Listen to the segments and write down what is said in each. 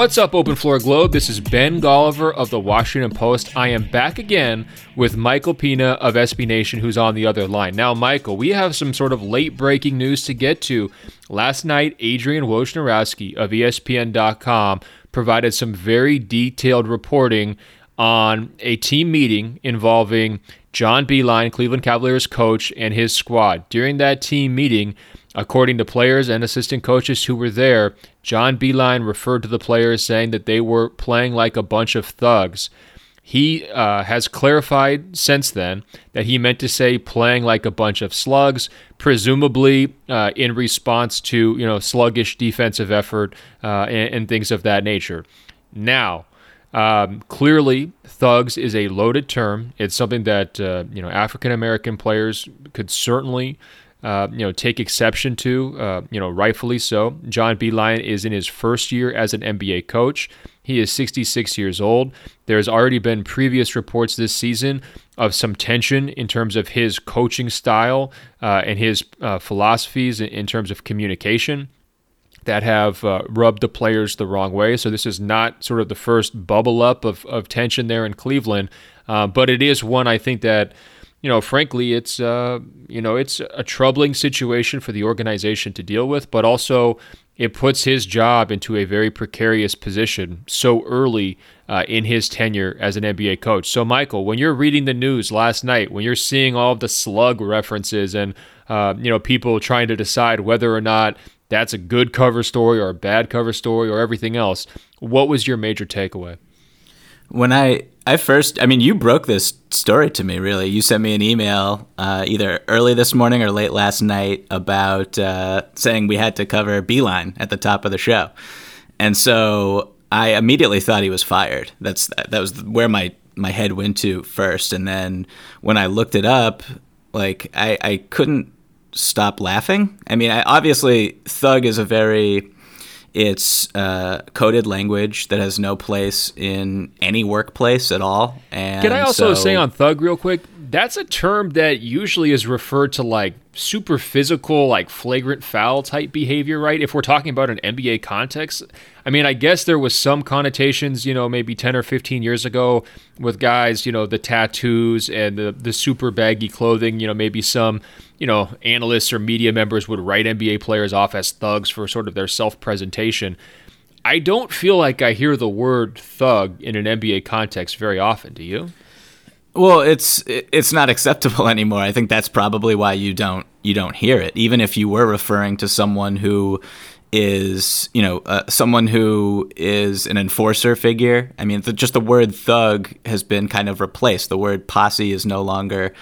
What's up, Open Floor Globe? This is Ben Golliver of the Washington Post. I am back again with Michael Pina of SB Nation, who's on the other line. Now, Michael, we have some sort of late breaking news to get to. Last night, Adrian Wojnarowski of ESPN.com provided some very detailed reporting on a team meeting involving John Beilein, Cleveland Cavaliers coach, and his squad. During that team meeting, according to players and assistant coaches who were there, John Beilein referred to the players saying that they were playing like a bunch of thugs. He uh, has clarified since then that he meant to say playing like a bunch of slugs, presumably uh, in response to you know sluggish defensive effort uh, and, and, things of that nature. Now, um, clearly, thugs is a loaded term. It's something that uh, you know African American players could certainly uh, you know, take exception to, uh, you know, rightfully so. John Beilein is in his first year as an NBA coach. He is 66 years old. There's already been previous reports this season of some tension in terms of his coaching style uh, and his uh, philosophies in terms of communication that have uh, rubbed the players the wrong way. So this is not sort of the first bubble up of, of tension there in Cleveland, uh, but it is one I think that you know, frankly, it's uh, you know, it's a troubling situation for the organization to deal with, but also it puts his job into a very precarious position so early uh, in his tenure as an NBA coach. So, Michael, when you're reading the news last night, when you're seeing all of the slug references and uh, you know people trying to decide whether or not that's a good cover story or a bad cover story or everything else, what was your major takeaway? When I I first, I mean, you broke this story to me. Really, you sent me an email uh, either early this morning or late last night about uh, saying we had to cover Beilein at the top of the show, and so I immediately thought he was fired. That's that was where my my head went to first, and then when I looked it up, like I I couldn't stop laughing. I mean, I, obviously, thug is a very it's uh, coded language that has no place in any workplace at all. And can I also so, say on thug real quick? That's a term that usually is referred to like super physical, like flagrant foul type behavior, right? If we're talking about an NBA context, I mean, I guess there was some connotations, you know, maybe 10 or 15 years ago with guys, you know, the tattoos and the, the super baggy clothing, you know, maybe some you know, analysts or media members would write NBA players off as thugs for sort of their self presentation. I don't feel like I hear the word thug in an NBA context very often. Do you? Well, it's it's not acceptable anymore. I think that's probably why you don't you don't hear it. Even if you were referring to someone who is you know uh, someone who is an enforcer figure. I mean, the, just the word thug has been kind of replaced. The word posse is no longer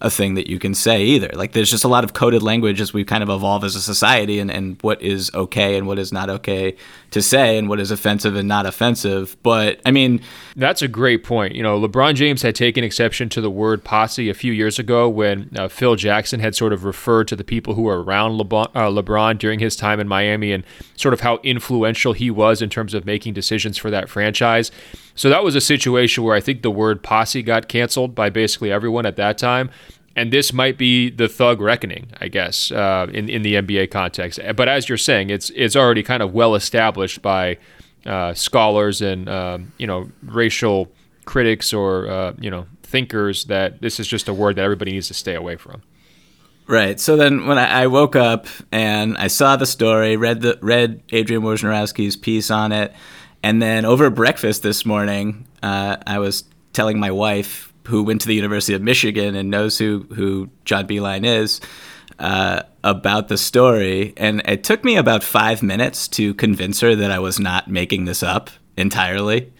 a thing that you can say either. Like there's just a lot of coded language as we kind of evolve as a society and, and what is okay and what is not okay to say and what is offensive and not offensive. But I mean, that's a great point. You know, LeBron James had taken exception to the word posse a few years ago when uh, Phil Jackson had sort of referred to the people who were around LeBron, uh, LeBron during his time in Miami and sort of how influential he was in terms of making decisions for that franchise. So that was a situation where I think the word posse got canceled by basically everyone at that time. And this might be the thug reckoning, I guess, uh, in in the NBA context. But as you're saying, it's it's already kind of well established by uh, scholars and uh, you know racial critics or uh, you know thinkers that this is just a word that everybody needs to stay away from. Right. So then, when I, I woke up and I saw the story, read the read Adrian Wojnarowski's piece on it, and then over breakfast this morning, uh, I was telling my wife, who went to the University of Michigan and knows who, who John Beilein is, uh, about the story. And it took me about five minutes to convince her that I was not making this up entirely.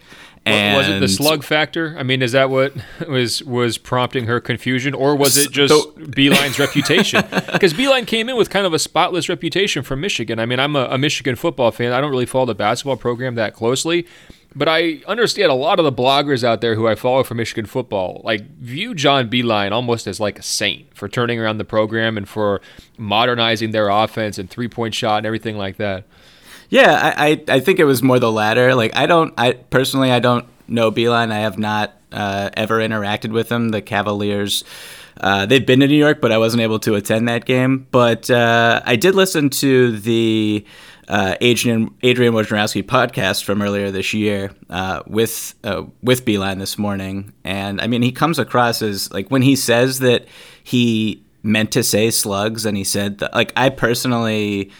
And was it the slug factor? I mean, is that what was was prompting her confusion, or was it just so, Beilein's reputation? Because Beilein came in with kind of a spotless reputation from Michigan. I mean, I'm a, a Michigan football fan. I don't really follow the basketball program that closely, but I understand a lot of the bloggers out there who I follow for Michigan football like view John Beilein almost as like a saint for turning around the program and for modernizing their offense and three point shot and everything like that. Yeah, I, I, I think it was more the latter. Like I don't I personally I don't know Beilein. I have not uh, ever interacted with him. The Cavaliers. Uh, they've been to New York, but I wasn't able to attend that game. But uh, I did listen to the uh, Adrian Adrian Wojnarowski podcast from earlier this year uh, with uh, with Beilein this morning, and I mean he comes across as like when he says that he meant to say slugs, and he said that, like I personally.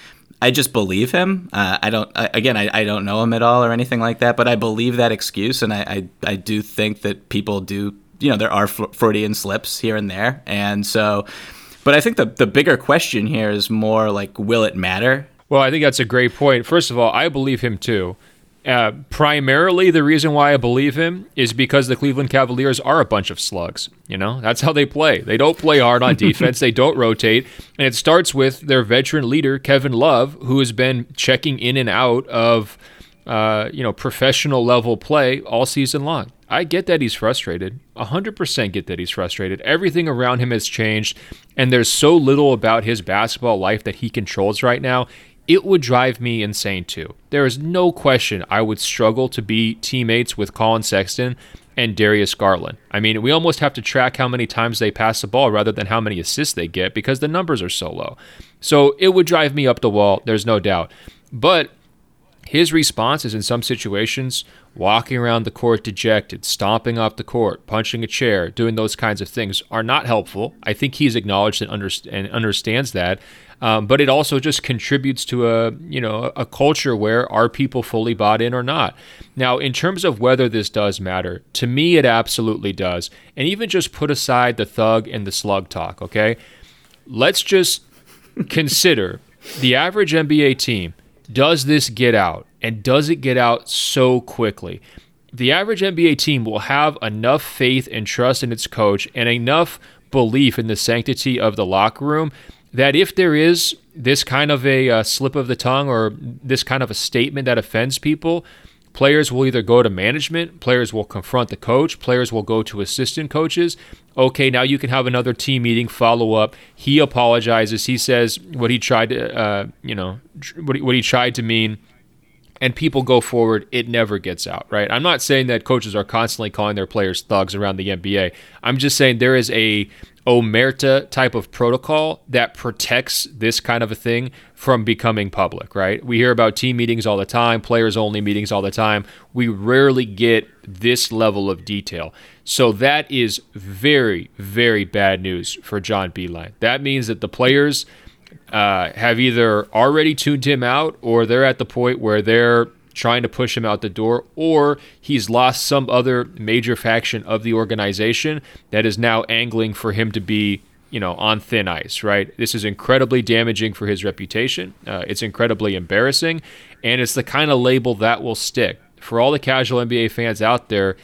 I just believe him. Uh, I don't. I, again, I, I don't know him at all or anything like that. But I believe that excuse, and I, I, I do think that people do. You know, there are Freudian slips here and there, and so. But I think the the bigger question here is more like, will it matter? Well, I think that's a great point. First of all, I believe him too. Uh, primarily, the reason why I believe him is because the Cleveland Cavaliers are a bunch of slugs. You know, that's how they play. They don't play hard on defense, they don't rotate. And it starts with their veteran leader, Kevin Love, who has been checking in and out of, uh, you know, professional level play all season long. I get that he's frustrated. 100% get that he's frustrated. Everything around him has changed, and there's so little about his basketball life that he controls right now it would drive me insane too. There is no question I would struggle to be teammates with Collin Sexton and Darius Garland. I mean, we almost have to track how many times they pass the ball rather than how many assists they get because the numbers are so low. So it would drive me up the wall, there's no doubt. But his response is in some situations walking around the court dejected, stomping off the court, punching a chair, doing those kinds of things are not helpful. I think he's acknowledged and, and understands that. Um, but it also just contributes to a you know a culture where are people fully bought in or not. Now, in terms of whether this does matter, to me it absolutely does. And even just put aside the thug and the slug talk, okay? Let's just consider the average NBA team does this get out? And does it get out so quickly? The average NBA team will have enough faith and trust in its coach and enough belief in the sanctity of the locker room that if there is this kind of a uh, slip of the tongue or this kind of a statement that offends people, Players will either go to management, players will confront the coach, players will go to assistant coaches. Okay, now you can have another team meeting, follow up. He apologizes. He says what he tried to, uh, you know, what he, what he tried to mean and people go forward, it never gets out, right? I'm not saying that coaches are constantly calling their players thugs around the NBA. I'm just saying there is a omerta type of protocol that protects this kind of a thing from becoming public, right? We hear about team meetings all the time, players only meetings all the time. We rarely get this level of detail. So that is very, very bad news for John Beilein. That means that the players uh, have either already tuned him out or they're at the point where they're trying to push him out the door, or he's lost some other major faction of the organization that is now angling for him to be, you know, on thin ice, right? This is incredibly damaging for his reputation. Uh, it's incredibly embarrassing, and it's the kind of label that will stick. For all the casual NBA fans out there,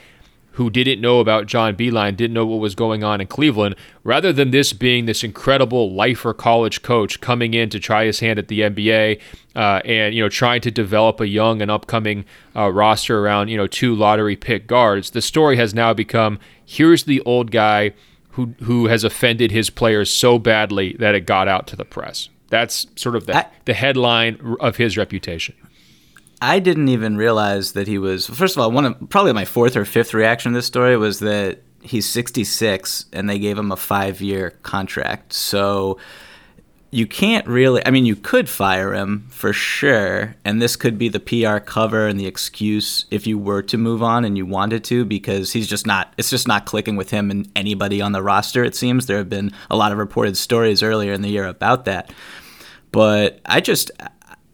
who didn't know about John Beilein, didn't know what was going on in Cleveland, rather than this being this incredible lifer college coach coming in to try his hand at the NBA uh, and you know trying to develop a young and upcoming uh, roster around you know two lottery pick guards, the story has now become here's the old guy who who has offended his players so badly that it got out to the press. That's sort of the, I, the headline of his reputation. I didn't even realize that he was. First of all, one of probably my fourth or fifth reaction to this story was that he's 66 and they gave him a five year contract. So you can't really. I mean, you could fire him for sure, and this could be the PR cover and the excuse if you were to move on and you wanted to, because he's just not. It's just not clicking with him and anybody on the roster. It seems there have been a lot of reported stories earlier in the year about that. But I just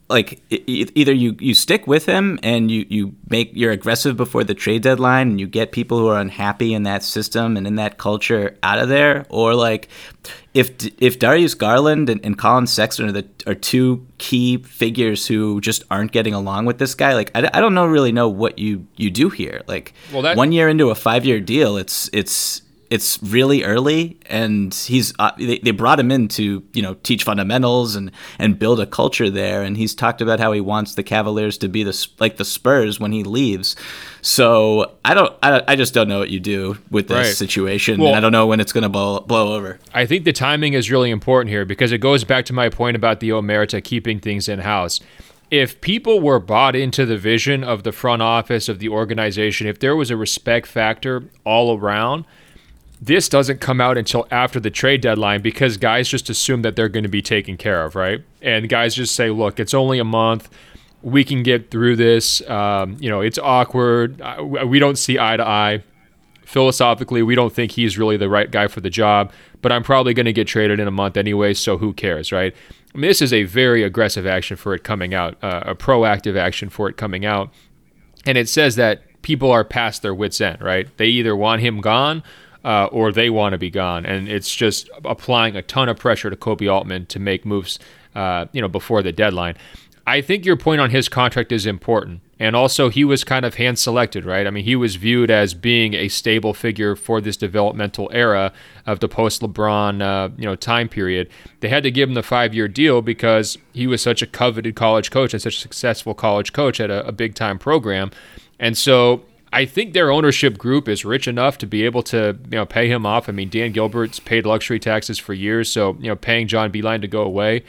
like either you, you stick with him and you, you make you're aggressive before the trade deadline and you get people who are unhappy in that system and in that culture out of there or like if if Darius Garland and, and Collin Sexton are the are two key figures who just aren't getting along with this guy like I, I don't know really know what you you do here. Like well, that, one year into a five year deal it's it's it's really early and he's uh, they, they brought him in to you know teach fundamentals and and build a culture there. And he's talked about how he wants the cavaliers to be the like the spurs when he leaves. So i don't i, I just don't know what you do with this right. situation. Well, and i don't know when it's going to blow, blow over. I think the timing is really important here because it goes back to my point about the omerta keeping things in house if people were bought into the vision of the front office of the organization if there was a respect factor all around this doesn't come out until after the trade deadline because guys just assume that they're going to be taken care of, right? And guys just say, look, it's only a month. We can get through this. Um, you know, it's awkward. We don't see eye to eye. Philosophically, we don't think he's really the right guy for the job, but I'm probably going to get traded in a month anyway, so who cares, right? I mean, this is a very aggressive action for it coming out, uh, a proactive action for it coming out. And it says that people are past their wits' end, right? They either want him gone uh, or they want to be gone. And it's just applying a ton of pressure to Koby Altman to make moves, uh, you know, before the deadline. I think your point on his contract is important. And also, he was kind of hand selected, right? I mean, he was viewed as being a stable figure for this developmental era of the post LeBron, uh, you know, time period. They had to give him the five year deal because he was such a coveted college coach and such a successful college coach at a, a big time program. And so I think their ownership group is rich enough to be able to, you know, pay him off. I mean, Dan Gilbert's paid luxury taxes for years, so you know, paying John Beilein to go away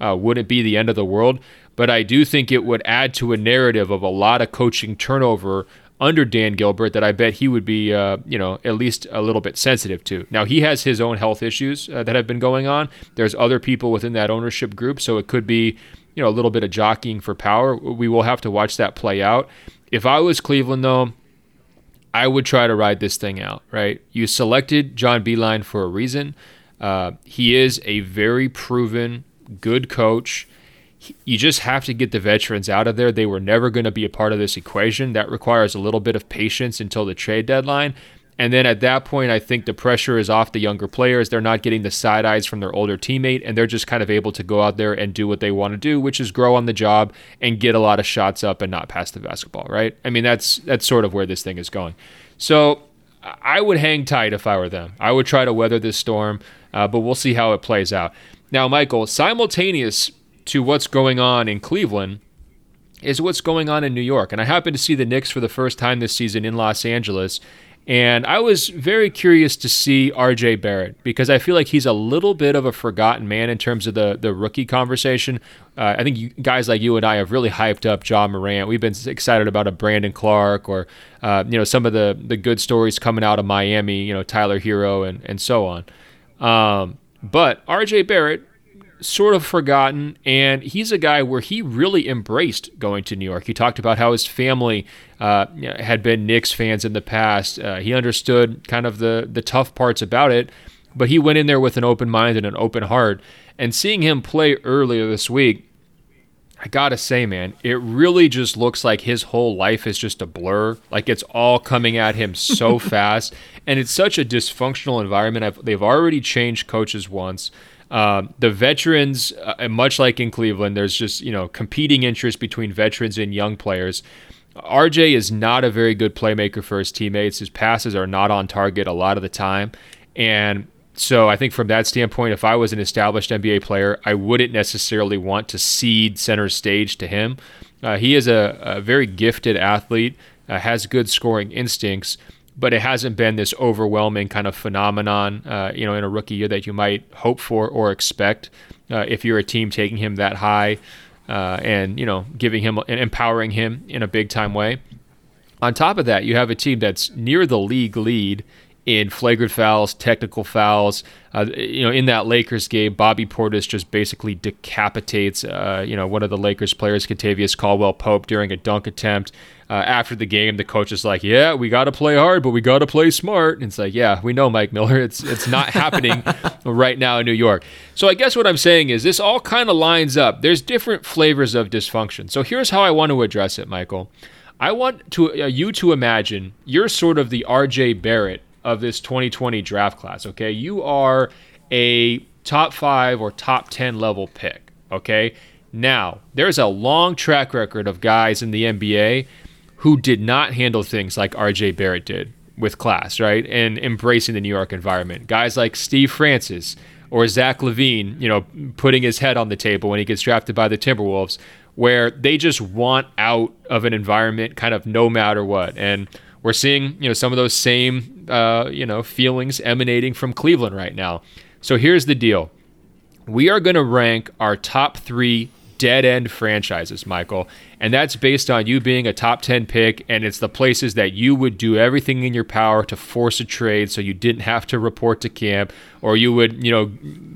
uh, wouldn't be the end of the world. But I do think it would add to a narrative of a lot of coaching turnover under Dan Gilbert that I bet he would be, uh, you know, at least a little bit sensitive to. Now he has his own health issues uh, that have been going on. There's other people within that ownership group, so it could be, you know, a little bit of jockeying for power. We will have to watch that play out. If I was Cleveland, though, I would try to ride this thing out. Right? You selected John Beilein for a reason. Uh, he is a very proven, good coach you just have to get the veterans out of there. They were never going to be a part of this equation. That requires a little bit of patience until the trade deadline. And then at that point, I think the pressure is off the younger players. They're not getting the side eyes from their older teammate, and they're just kind of able to go out there and do what they want to do, which is grow on the job and get a lot of shots up and not pass the basketball, right? I mean, that's that's sort of where this thing is going. So I would hang tight if I were them. I would try to weather this storm, uh, but we'll see how it plays out. Now, Michael, simultaneous to what's going on in Cleveland is what's going on in New York. And I happened to see the Knicks for the first time this season in Los Angeles. And I was very curious to see RJ Barrett because I feel like he's a little bit of a forgotten man in terms of the, the rookie conversation. Uh, I think you, guys like you and I have really hyped up Ja Morant. We've been excited about a Brendan Clarke or uh, you know some of the the good stories coming out of Miami. You know Tyler Herro and and so on. Um, but RJ Barrett sort of forgotten. And he's a guy where he really embraced going to New York. He talked about how his family uh, had been Knicks fans in the past. Uh, he understood kind of the the tough parts about it, but he went in there with an open mind and an open heart. And seeing him play earlier this week. I gotta say, man, it really just looks like his whole life is just a blur. Like it's all coming at him so fast, and it's such a dysfunctional environment. I've, they've already changed coaches once. Uh, the veterans, uh, much like in Cleveland, there's just you know competing interest between veterans and young players. RJ is not a very good playmaker for his teammates. His passes are not on target a lot of the time, and so I think from that standpoint, if I was an established NBA player, I wouldn't necessarily want to cede center stage to him. Uh, he is a, a, very gifted athlete, uh, has good scoring instincts, but it hasn't been this overwhelming kind of phenomenon, uh, you know, in a rookie year that you might hope for or expect uh, if you're a team taking him that high uh, and you know giving him and empowering him in a big time way. On top of that, you have a team that's near the league lead in flagrant fouls, technical fouls. Uh, you know, in that Lakers game, Bobby Portis just basically decapitates, uh, you know, one of the Lakers players, Kentavious Caldwell Pope, during a dunk attempt. Uh, after the game, the coach is like, "Yeah, we got to play hard, but we got to play smart." And it's like, "Yeah, we know, Mike Miller. It's it's not happening right now in New York." So I guess what I'm saying is this all kind of lines up. There's different flavors of dysfunction. So here's how I want to address it, Michael. I want to uh, you to imagine you're sort of the R.J. Barrett of this 2020 draft class. Okay, you are a top five or top 10 level pick. Okay, now there's a long track record of guys in the NBA who did not handle things like RJ Barrett did with class, right? And embracing the New York environment. Guys like Steve Francis or Zach LaVine, you know, putting his head on the table when he gets drafted by the Timberwolves, where they just want out of an environment kind of no matter what. And we're seeing you know some of those same uh, you know feelings emanating from Cleveland right now. So here's the deal: we are going to rank our top three dead end franchises, Michael. And that's based on you being a top 10 pick. And it's the places that you would do everything in your power to force a trade so you didn't have to report to camp or you would, you know,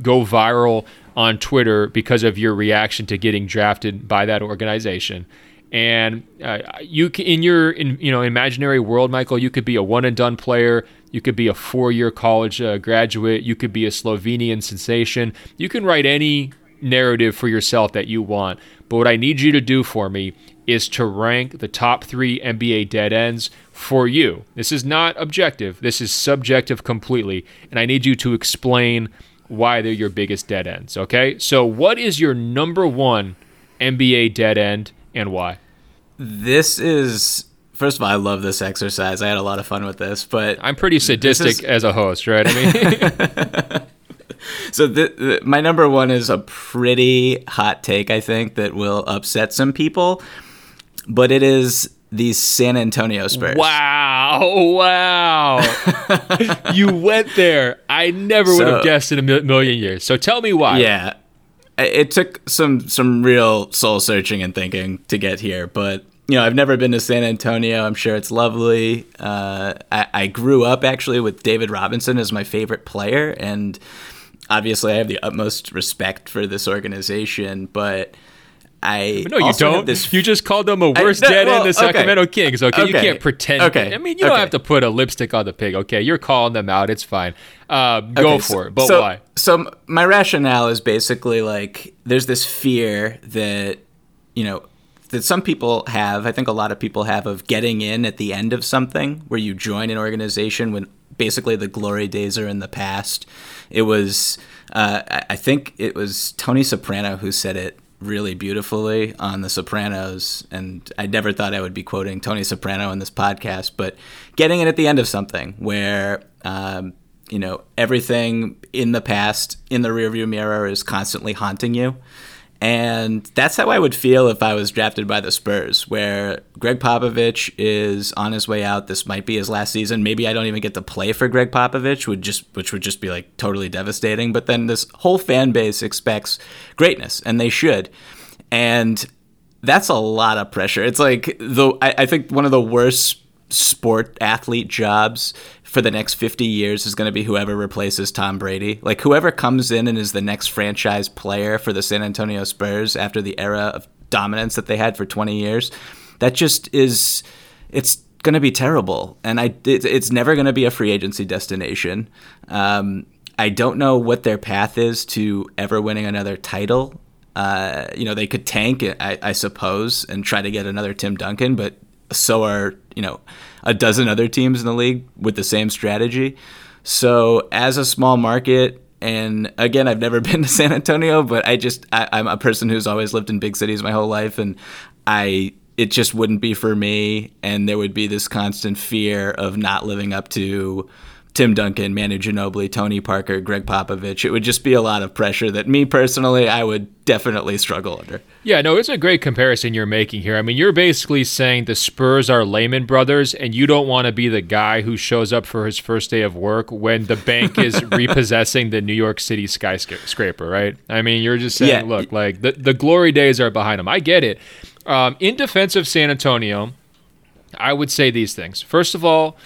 go viral on Twitter because of your reaction to getting drafted by that organization. And uh, you can, in your in, you know imaginary world, Michael, you could be a one and done player. You could be a four year college uh, graduate. You could be a Slovenian sensation. You can write any narrative for yourself that you want. But what I need you to do for me is to rank the top three NBA dead ends for you. This is not objective, this is subjective completely. And I need you to explain why they're your biggest dead ends. Okay? So, what is your number one NBA dead end and why? This is First of all, I love this exercise. I had a lot of fun with this, but I'm pretty sadistic is, as a host, right? I mean, so the, the, my number one is a pretty hot take. I think that will upset some people, but it is the San Antonio Spurs. Wow! Wow! you went there. I never would have guessed in a million years. So tell me why. Yeah, it took some some real soul searching and thinking to get here, but you know, I've never been to San Antonio. I'm sure it's lovely. Uh, I, I, grew up actually with David Robinson as my favorite player, and obviously I have the utmost respect for this organization. But I no, you don't. This, you just called them a worse I, dead well, end the Sacramento okay. Kings. Okay? okay? you can't pretend. Okay, I mean you don't have to put a lipstick on the pig. Okay, you're calling them out. It's fine. Uh, go for so, it. But so, why? So my rationale is basically like there's this fear that you know that some people have, I think a lot of people have, of getting in at the end of something where you join an organization when basically the glory days are in the past. It was, uh, I think it was Tony Soprano who said it really beautifully on The Sopranos, and I never thought I would be quoting Tony Soprano in this podcast, but getting in at the end of something where, um, you know, everything in the past, in the rearview mirror, is constantly haunting you. And that's how I would feel if I was drafted by the Spurs, where Gregg Popovich is on his way out. This might be his last season. Maybe I don't even get to play for Gregg Popovich, would just which would just be like totally devastating. But then this whole fan base expects greatness, and they should. And that's a lot of pressure. It's like the I, I think one of the worst sport athlete jobs for the next 50 years is going to be whoever replaces Tom Brady. Like whoever comes in and is the next franchise player for the San Antonio Spurs after the era of dominance that they had for 20 years. That just is it's going to be terrible and I it, it's never going to be a free agency destination. Um, I don't know what their path is to ever winning another title. Uh, you know, they could tank, I, I suppose, and try to get another Tim Duncan, but so are you know a dozen other teams in the league with the same strategy. So as a small market, and again, I've never been to San Antonio, but I just I, I'm a person who's always lived in big cities my whole life, and I it just wouldn't be for me, and there would be this constant fear of not living up to Tim Duncan, Manu Ginobili, Tony Parker, Gregg Popovich. It would just be a lot of pressure that me personally, I would definitely struggle under. Yeah, no, it's a great comparison you're making here. I mean, you're basically saying the Spurs are Lehman Brothers, and you don't want to be the guy who shows up for his first day of work when the bank is repossessing the New York City skyscraper, right? I mean, you're just saying, yeah. look, like the, the glory days are behind them. I get it. Um, in defense of San Antonio, I would say these things. First of all,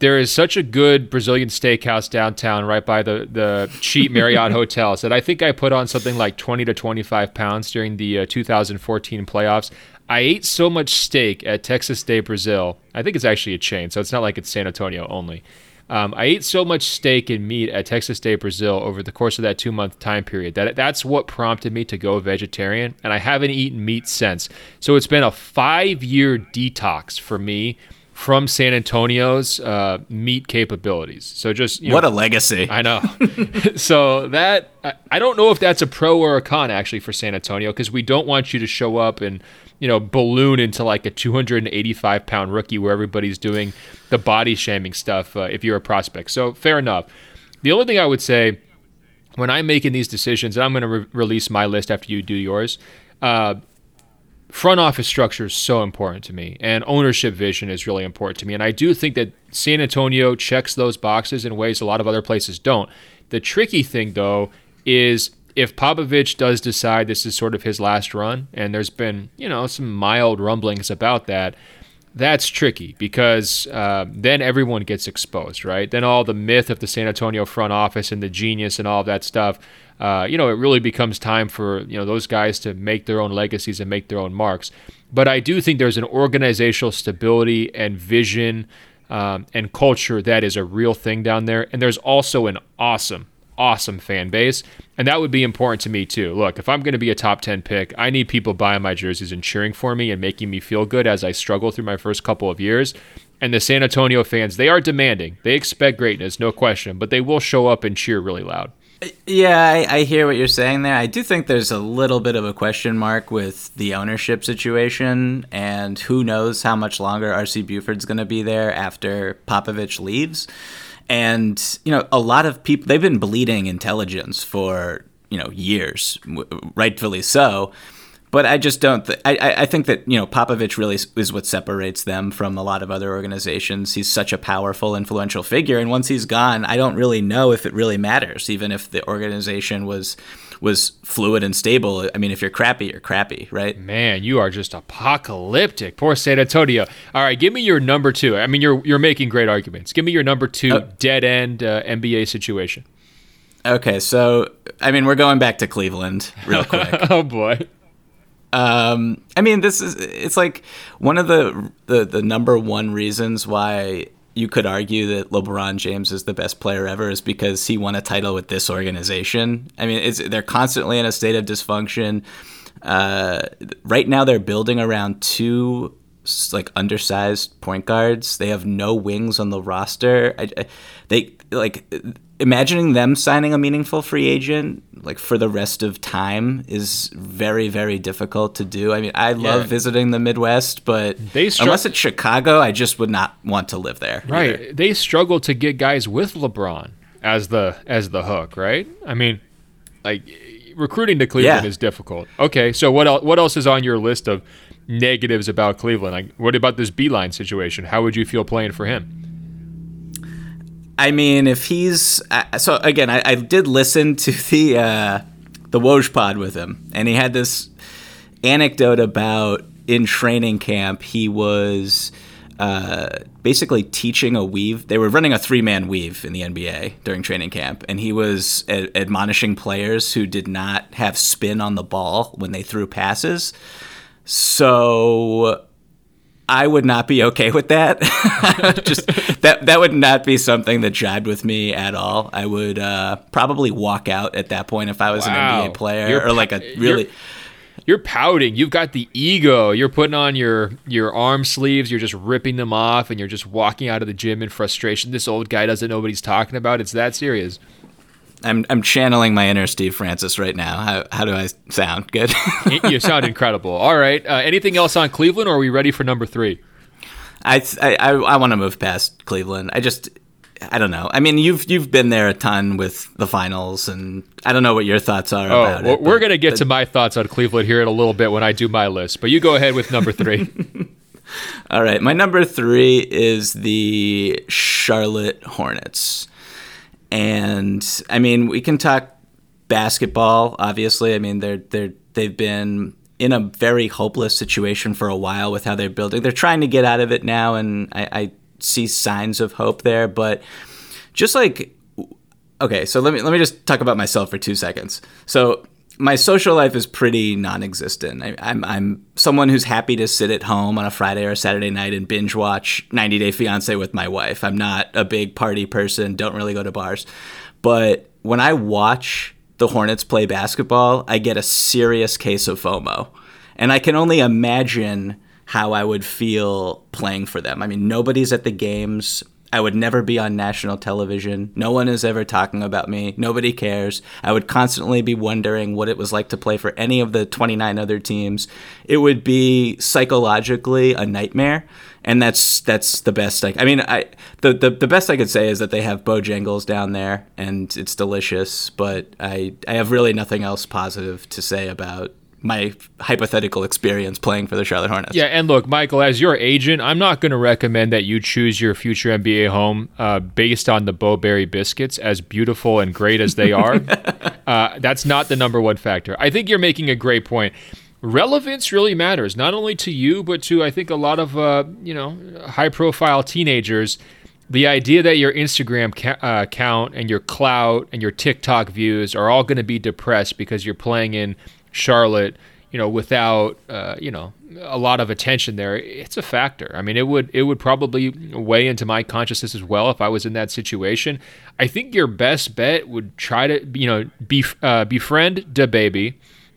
there is such a good Brazilian steakhouse downtown, right by the the cheap Marriott hotels, that I think I put on something like 20 to 25 pounds during the uh, 2014 playoffs. I ate so much steak at Texas de Brazil. I think it's actually a chain, so it's not like it's San Antonio only. Um, I ate so much steak and meat at Texas de Brazil over the course of that two month time period that that's what prompted me to go vegetarian, and I haven't eaten meat since. So it's been a five year detox for me from San Antonio's uh, meat capabilities. So just what know, a legacy! I know. so that I don't know if that's a pro or a con actually for San Antonio because we don't want you to show up and you know balloon into like a 285 pound rookie where everybody's doing the body shaming stuff uh, if you're a prospect. So fair enough. The only thing I would say when I'm making these decisions, and I'm going to re- release my list after you do yours. Uh, front office structure is so important to me, and ownership vision is really important to me. And I do think that San Antonio checks those boxes in ways a lot of other places don't. The tricky thing, though, is if Popovich does decide this is sort of his last run, and there's been, you know, some mild rumblings about that, that's tricky because uh, then everyone gets exposed, right? Then all the myth of the San Antonio front office and the genius and all of that stuff, uh, you know, it really becomes time for you know those guys to make their own legacies and make their own marks. But I do think there's an organizational stability and vision um, and culture that is a real thing down there, and there's also an awesome awesome fan base. And that would be important to me too. Look, if I'm going to be a top 10 pick, I need people buying my jerseys and cheering for me and making me feel good as I struggle through my first couple of years. And the San Antonio fans, they are demanding. They expect greatness, no question, but they will show up and cheer really loud. Yeah, I, I, hear what you're saying there. I do think there's a little bit of a question mark with the ownership situation, and who knows how much longer RC Buford's going to be there after Popovich leaves and you know a lot of people they've been bleeding intelligence for you know years rightfully so but I just don't. Th- I I think that you know Popovich really is what separates them from a lot of other organizations. He's such a powerful, influential figure, and once he's gone, I don't really know if it really matters. Even if the organization was was fluid and stable. I mean, if you're crappy, you're crappy, right? Man, you are just apocalyptic. Poor San Antonio. All right, give me your number two. I mean, you're you're making great arguments. Give me your number two oh. dead end uh, NBA situation. Okay, so I mean, we're going back to Cleveland real quick. oh boy. Um, I mean, this is it's like one of the, the the number one reasons why you could argue that LeBron James is the best player ever is because he won a title with this organization. I mean, it's they're constantly in a state of dysfunction. Uh, right now, they're building around two like undersized point guards. They have no wings on the roster. I, I, they like imagining them signing a meaningful free agent like for the rest of time is very very difficult to do. I mean, I love yeah. visiting the Midwest, but str- unless it's Chicago, I just would not want to live there. Right. Either. They struggle to get guys with LeBron as the as the hook, right? I mean, like recruiting to Cleveland yeah. is difficult. Okay, so what else what else is on your list of negatives about Cleveland? Like what about this Beilein situation? How would you feel playing for him? I mean, if he's uh, so again, I, I, did listen to the uh, the Woj pod with him, and he had this anecdote about in training camp he was uh, basically teaching a weave. They were running a three man weave in the NBA during training camp, and he was admonishing players who did not have spin on the ball when they threw passes. So I would not be okay with that. Just that that would not be something that jibed with me at all. I would uh, probably walk out at that point if I was wow. an NBA player you're, or like a really. You're, you're pouting. You've got the ego. You're putting on your your arm sleeves. You're just ripping them off, and you're just walking out of the gym in frustration. This old guy doesn't know what he's talking about. It's that serious. I'm I'm channeling my inner Steve Francis right now. How how do I sound? Good. you sound incredible. All right. Uh, anything else on Cleveland, or are we ready for number three? I I I, want to move past Cleveland. I just I don't know. I mean, you've you've been there a ton with the finals, and I don't know what your thoughts are oh, about well, it. We're gonna get to my thoughts on Cleveland here in a little bit when I do my list. But you go ahead with number three. All right, my number three is the Charlotte Hornets. And I mean, we can talk basketball. Obviously, I mean they're they're they've been in a very hopeless situation for a while with how they're building. They're trying to get out of it now, and I, I see signs of hope there. But just like okay, so let me let me just talk about myself for two seconds. So my social life is pretty non-existent. I, am I'm, I'm someone who's happy to sit at home on a Friday or a Saturday night and binge watch 90 Day Fiance with my wife. I'm not a big party person. Don't really go to bars, but when I watch the Hornets play basketball, I get a serious case of FOMO, and I can only imagine how I would feel playing for them. I mean, nobody's at the games. I would never be on national television. No one is ever talking about me. Nobody cares. I would constantly be wondering what it was like to play for any of the 29 other teams. It would be psychologically a nightmare. And that's that's the best I I mean I the, the, the best I could say is that they have Bojangles down there and it's delicious, but I I have really nothing else positive to say about my hypothetical experience playing for the Charlotte Hornets. Yeah, and look, Michael, as your agent, I'm not going to recommend that you choose your future NBA home uh, based on the Bo-Berry biscuits, as beautiful and great as they are. uh, that's not the number one factor. I think you're making a great point. Relevance really matters, not only to you, but to I think a lot of uh, you know high-profile teenagers the idea that your Instagram ca- uh, account and your clout and your TikTok views are all going to be depressed because you're playing in Charlotte, you know, without uh, you know a lot of attention there, it's a factor. I mean, it would it would probably weigh into my consciousness as well if I was in that situation. I think your best bet would try to you know be, uh, befriend DaBaby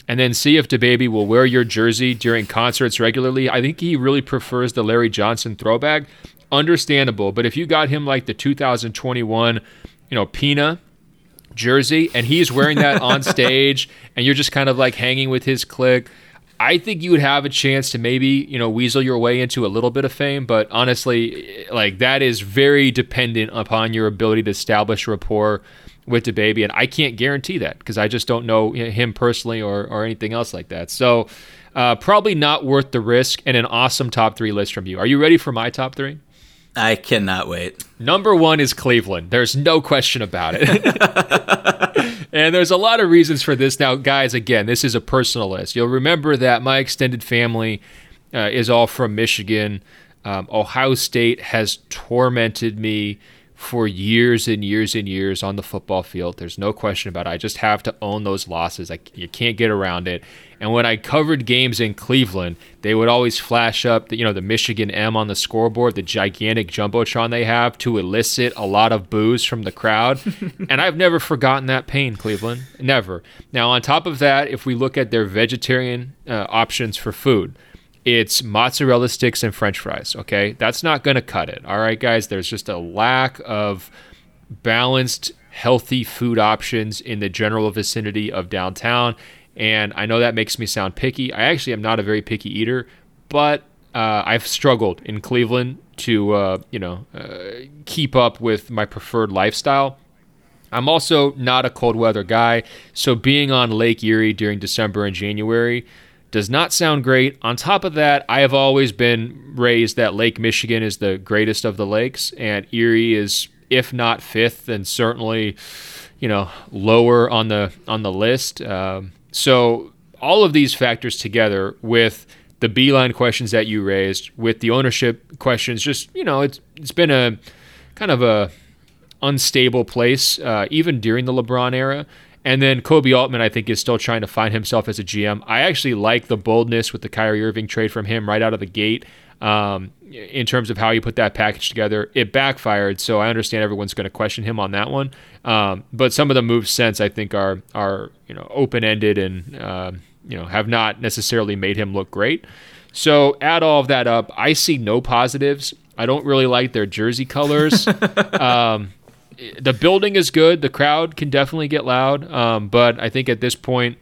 and then see if DaBaby will wear your jersey during concerts regularly. I think he really prefers the Larry Johnson throwback understandable. But if you got him like the 2021, you know, Pina jersey, and he's wearing that on stage, and you're just kind of like hanging with his clique. I think you would have a chance to maybe, you know, weasel your way into a little bit of fame, but honestly, like that is very dependent upon your ability to establish rapport with DaBaby, and I can't guarantee that because I just don't know him personally or, or anything else like that. So, uh, probably not worth the risk and an awesome top three list from you. Are you ready for my top three? I cannot wait. Number one is Cleveland. There's no question about it. and there's a lot of reasons for this. Now, guys, again, this is a personal list. You'll remember that my extended family uh, is all from Michigan. Um, Ohio State has tormented me for years and years and years on the football field. There's no question about it. I just have to own those losses. I, you can't get around it. And when I covered games in Cleveland, they would always flash up, the, you know, the Michigan M on the scoreboard, the gigantic jumbotron they have to elicit a lot of boos from the crowd. and I've never forgotten that pain, Cleveland. Never. Now, on top of that, if we look at their vegetarian uh, options for food, it's mozzarella sticks and french fries, okay? That's not going to cut it. All right, guys, there's just a lack of balanced, healthy food options in the general vicinity of downtown. And I know that makes me sound picky. I actually am not a very picky eater, but uh, I've struggled in Cleveland to, uh, you know, uh, keep up with my preferred lifestyle. I'm also not a cold weather guy, so being on Lake Erie during December and January does not sound great. On top of that, I have always been raised that Lake Michigan is the greatest of the lakes, and Erie is, if not fifth, then certainly, you know, lower on the on the list. Um, so all of these factors together with the Beilein questions that you raised, with the ownership questions, just you know, it's it's been a kind of a unstable place uh, even during the LeBron era. And then Koby Altman, I think, is still trying to find himself as a GM. I actually like the boldness with the Kyrie Irving trade from him right out of the gate. Um, in terms of how he put that package together, it backfired. So I understand everyone's going to question him on that one. Um, but some of the moves since I think are are you know open ended and uh, you know have not necessarily made him look great. So add all of that up, I see no positives. I don't really like their jersey colors. um, the building is good. The crowd can definitely get loud, um, but I think at this point,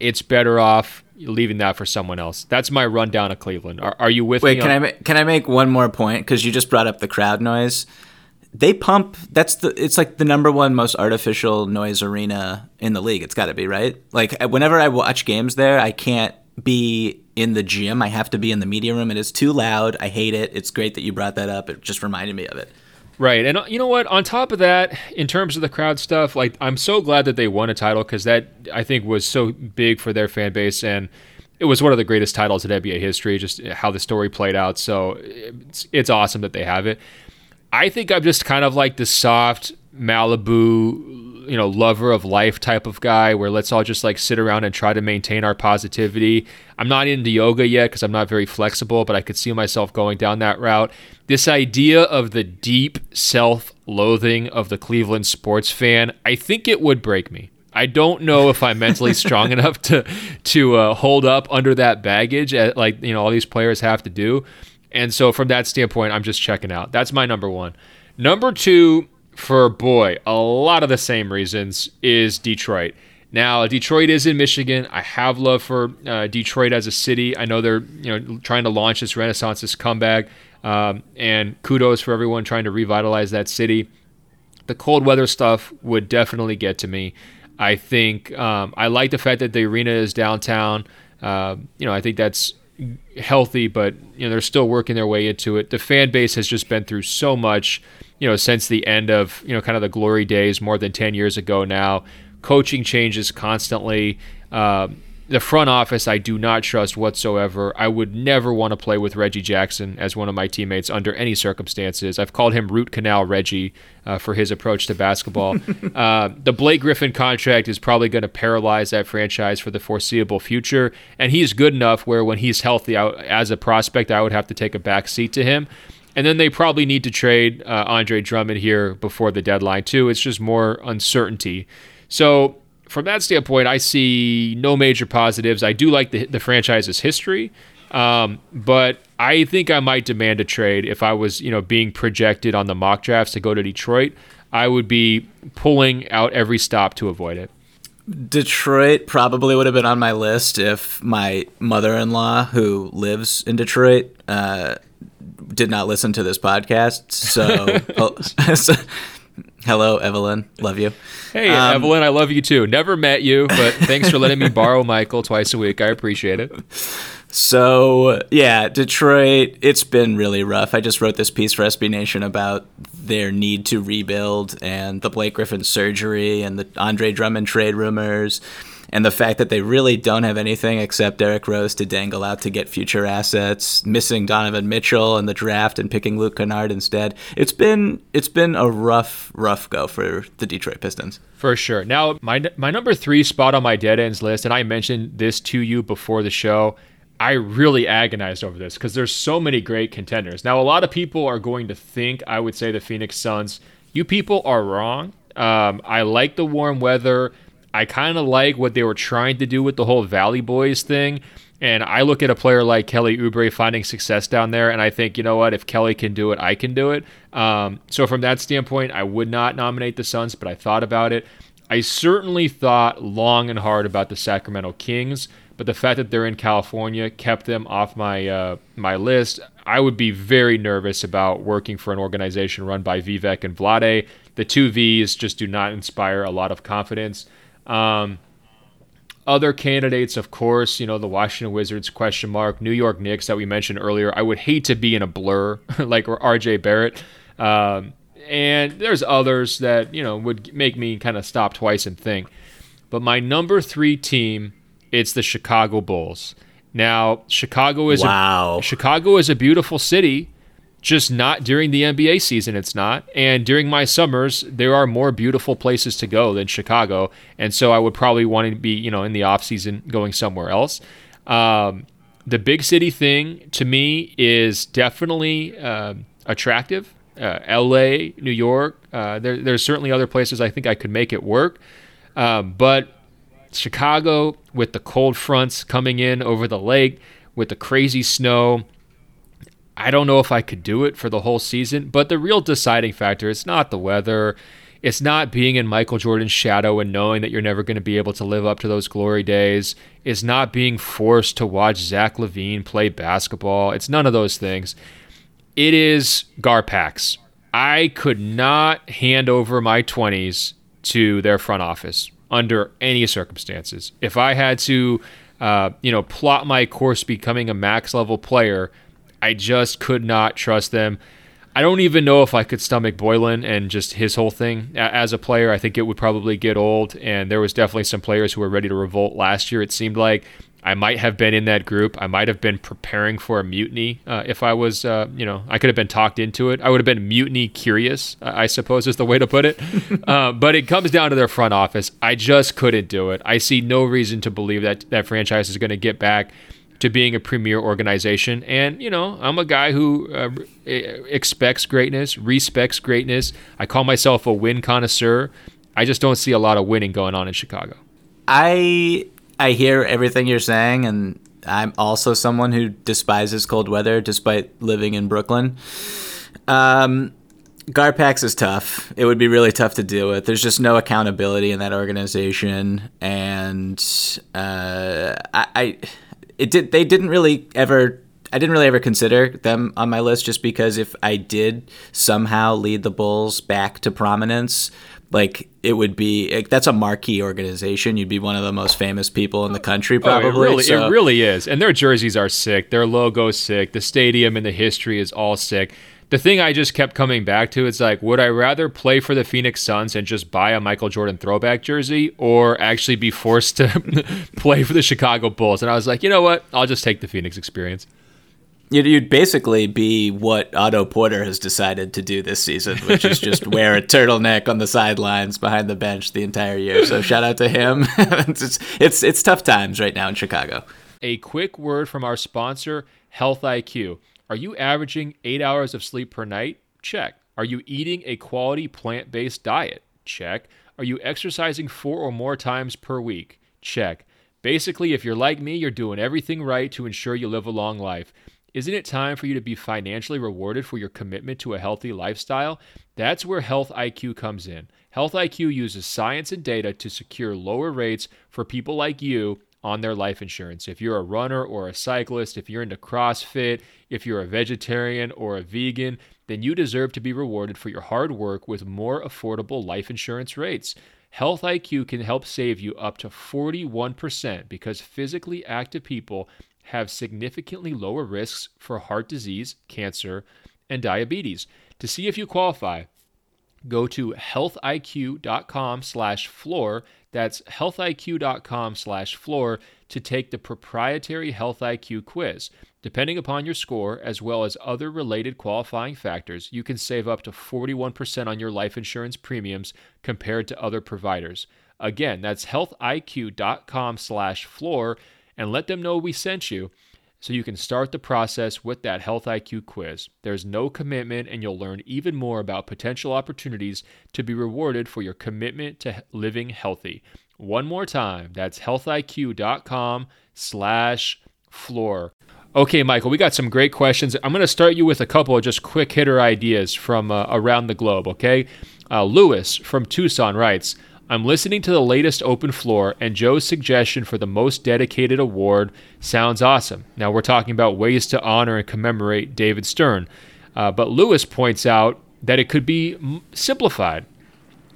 it's better off leaving that for someone else. That's my rundown of Cleveland. Are, are you with Wait, me? can on- I ma- can I make one more point? Because you just brought up the crowd noise they pump that's the it's like the number one most artificial noise arena in the league it's got to be right like whenever i watch games there i can't be in the gym i have to be in the media room it is too loud i hate it it's great that you brought that up it just reminded me of it right and uh, you know what on top of that in terms of the crowd stuff like i'm so glad that they won a title because that i think was so big for their fan base and it was one of the greatest titles in NBA history, just how the story played out. So it's, it's awesome that they have it. I think I'm just kind of like the soft Malibu, you know, lover of life type of guy where let's all just like sit around and try to maintain our positivity. I'm not into yoga yet because I'm not very flexible, but I could see myself going down that route. This idea of the deep self loathing of the Cleveland sports fan, I think it would break me. I don't know if I'm mentally strong enough to to uh, hold up under that baggage, at, like you know all these players have to do. And so from that standpoint, I'm just checking out. That's my number one. Number two, for boy, a lot of the same reasons, is Detroit. Now, Detroit is in Michigan. I have love for uh, Detroit as a city. I know they're you know trying to launch this renaissance, this comeback, um, and kudos for everyone trying to revitalize that city. The cold weather stuff would definitely get to me. I think um, I like the fact that the arena is downtown. Uh, you know, I think that's healthy, but you know they're still working their way into it. The fan base has just been through so much, you know, since the end of you know kind of the glory days more than ten years ago now. Coaching changes constantly. Um, the front office I do not trust whatsoever. I would never want to play with Reggie Jackson as one of my teammates under any circumstances. I've called him root canal Reggie uh, for his approach to basketball. uh, the Blake Griffin contract is probably going to paralyze that franchise for the foreseeable future, and he's good enough where when he's healthy out as a prospect, I would have to take a back seat to him. And then they probably need to trade uh, Andre Drummond here before the deadline too. It's just more uncertainty. So from that standpoint, I see no major positives. I do like the, the franchise's history, um, but I think I might demand a trade if I was, you know, being projected on the mock drafts to go to Detroit. I would be pulling out every stop to avoid it. Detroit probably would have been on my list if my mother-in-law, who lives in Detroit, uh, did not listen to this podcast. So, so Hello, Evelyn. Love you. Hey, um, Evelyn. I love you too. Never met you, but thanks for letting me borrow Michael twice a week. I appreciate it. So, yeah, Detroit, it's been really rough. I just wrote this piece for SB Nation about their need to rebuild and the Blake Griffin surgery and the Andre Drummond trade rumors and the fact that they really don't have anything except Derrick Rose to dangle out to get future assets, missing Donovan Mitchell in the draft and picking Luke Kennard instead. It's been it's been a rough rough go for the Detroit Pistons. For sure. Now, my my number 3 spot on my dead ends list and I mentioned this to you before the show. I really agonized over this because there's so many great contenders. Now, a lot of people are going to think I would say the Phoenix Suns. You people are wrong. Um, I like the warm weather. I kind of like what they were trying to do with the whole Valley Boys thing. And I look at a player like Kelly Oubre finding success down there, and I think, you know what, if Kelly can do it, I can do it. Um, so from that standpoint, I would not nominate the Suns, but I thought about it. I certainly thought long and hard about the Sacramento Kings, but the fact that they're in California kept them off my uh, my list. I would be very nervous about working for an organization run by Vivek and Vlade. The two V's just do not inspire a lot of confidence. Um, other candidates, of course, you know, the Washington Wizards question mark, New York Knicks that we mentioned earlier. I would hate to be in a blur like RJ Barrett. Um, and there's others that, you know, would make me kind of stop twice and think. But my number three team, it's the Chicago Bulls. Now, Chicago is wow. a, Chicago is a beautiful city just not during the NBA season, it's not. And during my summers, there are more beautiful places to go than Chicago. And so I would probably want to be, you know, in the off season going somewhere else. Um, the big city thing to me is definitely uh, attractive. Uh, LA, New York, uh, there, there's certainly other places I think I could make it work. Um, but Chicago, with the cold fronts coming in over the lake, with the crazy snow, I don't know if I could do it for the whole season, but the real deciding factor is not the weather. It's not being in Michael Jordan's shadow and knowing that you're never going to be able to live up to those glory days. It's not being forced to watch Zach LaVine play basketball. It's none of those things. It is Garpax. I could not hand over my 20s to their front office under any circumstances. If I had to, uh, you know, plot my course becoming a max level player – I just could not trust them. I don't even know if I could stomach Boylen and just his whole thing as a player. I think it would probably get old, and there was definitely some players who were ready to revolt last year. It seemed like I might have been in that group. I might have been preparing for a mutiny uh, if I was, uh, you know, I could have been talked into it. I would have been mutiny curious, I suppose is the way to put it. uh, but it comes down to their front office. I just couldn't do it. I see no reason to believe that that franchise is going to get back to being a premier organization. And, you know, I'm a guy who uh, expects greatness, respects greatness. I call myself a win connoisseur. I just don't see a lot of winning going on in Chicago. I I hear everything you're saying and I'm also someone who despises cold weather despite living in Brooklyn. Um Garpax is tough. It would be really tough to deal with. There's just no accountability in that organization, and uh, I, I it did they didn't really ever I didn't really ever consider them on my list just because if I did somehow lead the Bulls back to prominence, like it would be like, that's a marquee organization. You'd be one of the most famous people in the country, probably. Oh, it, really, so. it really is. And their jerseys are sick. Their logo's sick. The stadium and the history is all sick. The thing I just kept coming back to is like, would I rather play for the Phoenix Suns and just buy a Michael Jordan throwback jersey or actually be forced to play for the Chicago Bulls? And I was like, you know what? I'll just take the Phoenix experience. You'd basically be what Otto Porter has decided to do this season, which is just wear a turtleneck on the sidelines behind the bench the entire year. So shout out to him. it's, it's it's tough times right now in Chicago. A quick word from our sponsor, Health IQ. Are you averaging eight hours of sleep per night? Check. Are you eating a quality plant based diet? Check. Are you exercising four or more times per week? Check. Basically, if you're like me, you're doing everything right to ensure you live a long life. Isn't it time for you to be financially rewarded for your commitment to a healthy lifestyle? That's where Health IQ comes in. Health IQ uses science and data to secure lower rates for people like you on their life insurance. If you're a runner or a cyclist, if you're into CrossFit, if you're a vegetarian or a vegan, then you deserve to be rewarded for your hard work with more affordable life insurance rates. Health IQ can help save you up to 41% because physically active people have significantly lower risks for heart disease, cancer, and diabetes. To see if you qualify, go to healthiq.com slash floor. That's healthiq.com slash floor to take the proprietary Health IQ quiz. Depending upon your score, as well as other related qualifying factors, you can save up to 41% on your life insurance premiums compared to other providers. Again, that's healthiq.com slash floor and let them know we sent you so you can start the process with that Health IQ quiz. There's no commitment, and you'll learn even more about potential opportunities to be rewarded for your commitment to living healthy. One more time, that's healthiq.com slash floor. Okay, Michael, we got some great questions. I'm going to start you with a couple of just quick hitter ideas from uh, around the globe, okay? Uh, Lewis from Tucson writes, I'm listening to the latest open floor, and Joe's suggestion for the most dedicated award sounds awesome. Now, we're talking about ways to honor and commemorate David Stern. Uh, but Lewis points out that it could be m- simplified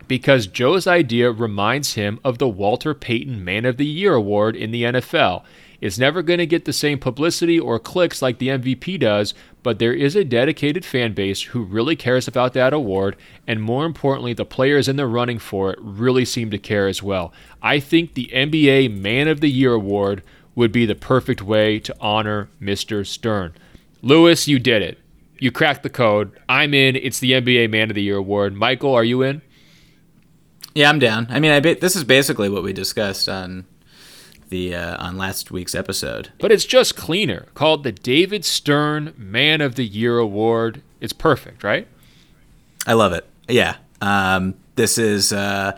because Joe's idea reminds him of the Walter Payton Man of the Year award in the NFL. It's never going to get the same publicity or clicks like the MVP does, but there is a dedicated fan base who really cares about that award, and more importantly, the players in the running for it really seem to care as well. I think the NBA Man of the Year award would be the perfect way to honor Mr. Stern. Lewis, you did it. You cracked the code. I'm in. It's the NBA Man of the Year award. Michael, are you in? Yeah, I'm down. I mean, I this is basically what we discussed on the uh, on last week's episode. But it's just cleaner, called the David Stern Man of the Year Award. It's perfect, right? I love it. Yeah. Um, this is uh,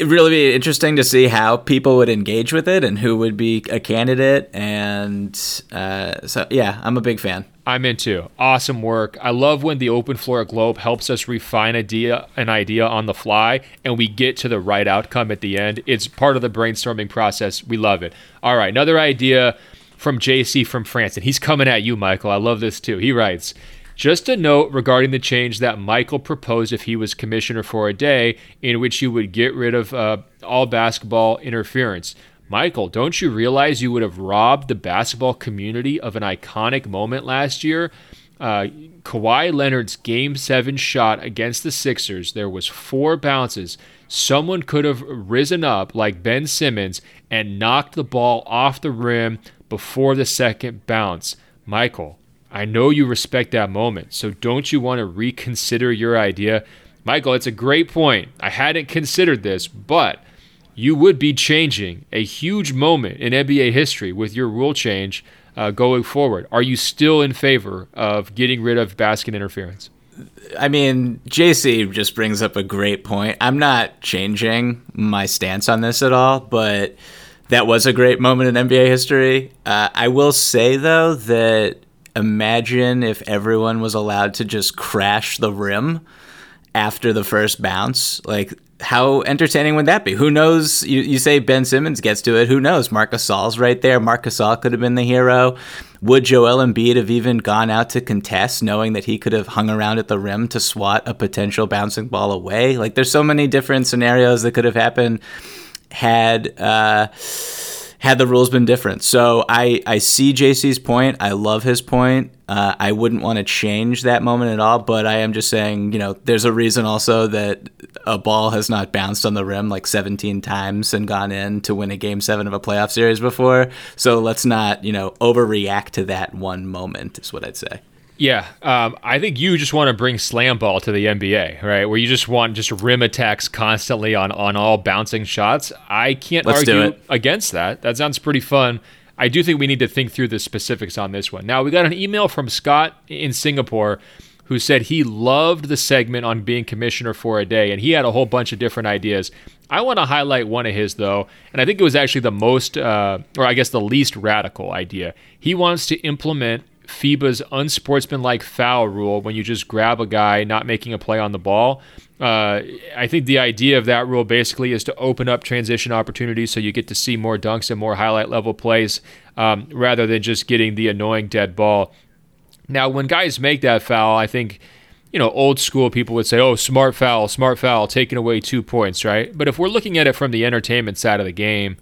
it really be interesting to see how people would engage with it and who would be a candidate. And uh, so, yeah, I'm a big fan. I'm into. Awesome work. I love when the open floor globe helps us refine idea an idea on the fly and we get to the right outcome at the end. It's part of the brainstorming process. We love it. All right, another idea from JC from France, and he's coming at you, Michael. I love this too. He writes, just a note regarding the change that Michael proposed if he was commissioner for a day, in which you would get rid of uh, all basketball interference. Michael, don't you realize you would have robbed the basketball community of an iconic moment last year? Uh, Kawhi Leonard's game seven shot against the Sixers, there was four bounces. Someone could have risen up like Ben Simmons and knocked the ball off the rim before the second bounce. Michael, I know you respect that moment, so don't you want to reconsider your idea? Michael, it's a great point. I hadn't considered this, but you would be changing a huge moment in NBA history with your rule change uh, going forward. Are you still in favor of getting rid of basket interference? I mean, JC just brings up a great point. I'm not changing my stance on this at all, but that was a great moment in NBA history. Uh, I will say, though, that imagine if everyone was allowed to just crash the rim after the first bounce. Like, how entertaining would that be? Who knows? You, you say Ben Simmons gets to it. Who knows? Marcus Gasol's right there. Marcus Gasol could have been the hero. Would Joel Embiid have even gone out to contest, knowing that he could have hung around at the rim to swat a potential bouncing ball away? Like, there's so many different scenarios that could have happened had. Uh, had the rules been different. So I, I see JC's point. I love his point. Uh, I wouldn't want to change that moment at all, but I am just saying, you know, there's a reason also that a ball has not bounced on the rim like 17 times and gone in to win a game seven of a playoff series before. So let's not, you know, overreact to that one moment, is what I'd say. Yeah, um, I think you just want to bring slam ball to the NBA, right? Where you just want just rim attacks constantly on on all bouncing shots. I can't Let's argue against that. That sounds pretty fun. I do think we need to think through the specifics on this one. Now we got an email from Scott in Singapore who said he loved the segment on being commissioner for a day, and he had a whole bunch of different ideas. I want to highlight one of his though, and I think it was actually the most, uh, or I guess the least radical idea. He wants to implement FIBA's unsportsmanlike foul rule when you just grab a guy not making a play on the ball. Uh, I think the idea of that rule basically is to open up transition opportunities so you get to see more dunks and more highlight level plays um, rather than just getting the annoying dead ball. Now, when guys make that foul, I think you know, old school people would say, oh, smart foul, smart foul, taking away two points, right? But if we're looking at it from the entertainment side of the game,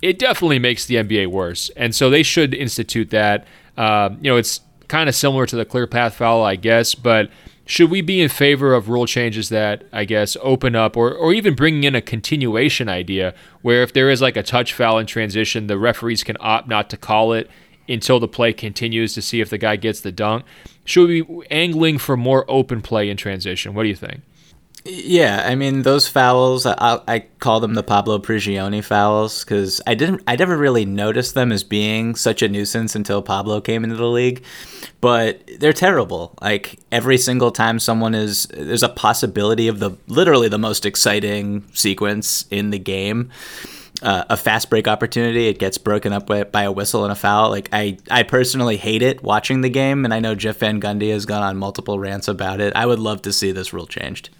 it definitely makes the NBA worse. And so they should institute that. Uh, you know, it's kind of similar to the clear path foul, I guess, but should we be in favor of rule changes that I guess open up or, or even bringing in a continuation idea where if there is like a touch foul in transition, the referees can opt not to call it until the play continues to see if the guy gets the dunk? Should we be angling for more open play in transition? What do you think? Yeah, I mean those fouls. I, I call them the Pablo Prigioni fouls because I didn't. I never really noticed them as being such a nuisance until Pablo came into the league. But they're terrible. Like every single time someone is, there's a possibility of the literally the most exciting sequence in the game. Uh, a fast break opportunity, it gets broken up by, by, a whistle and a foul. Like I, I personally hate it watching the game, and I know Jeff Van Gundy has gone on multiple rants about it. I would love to see this rule changed.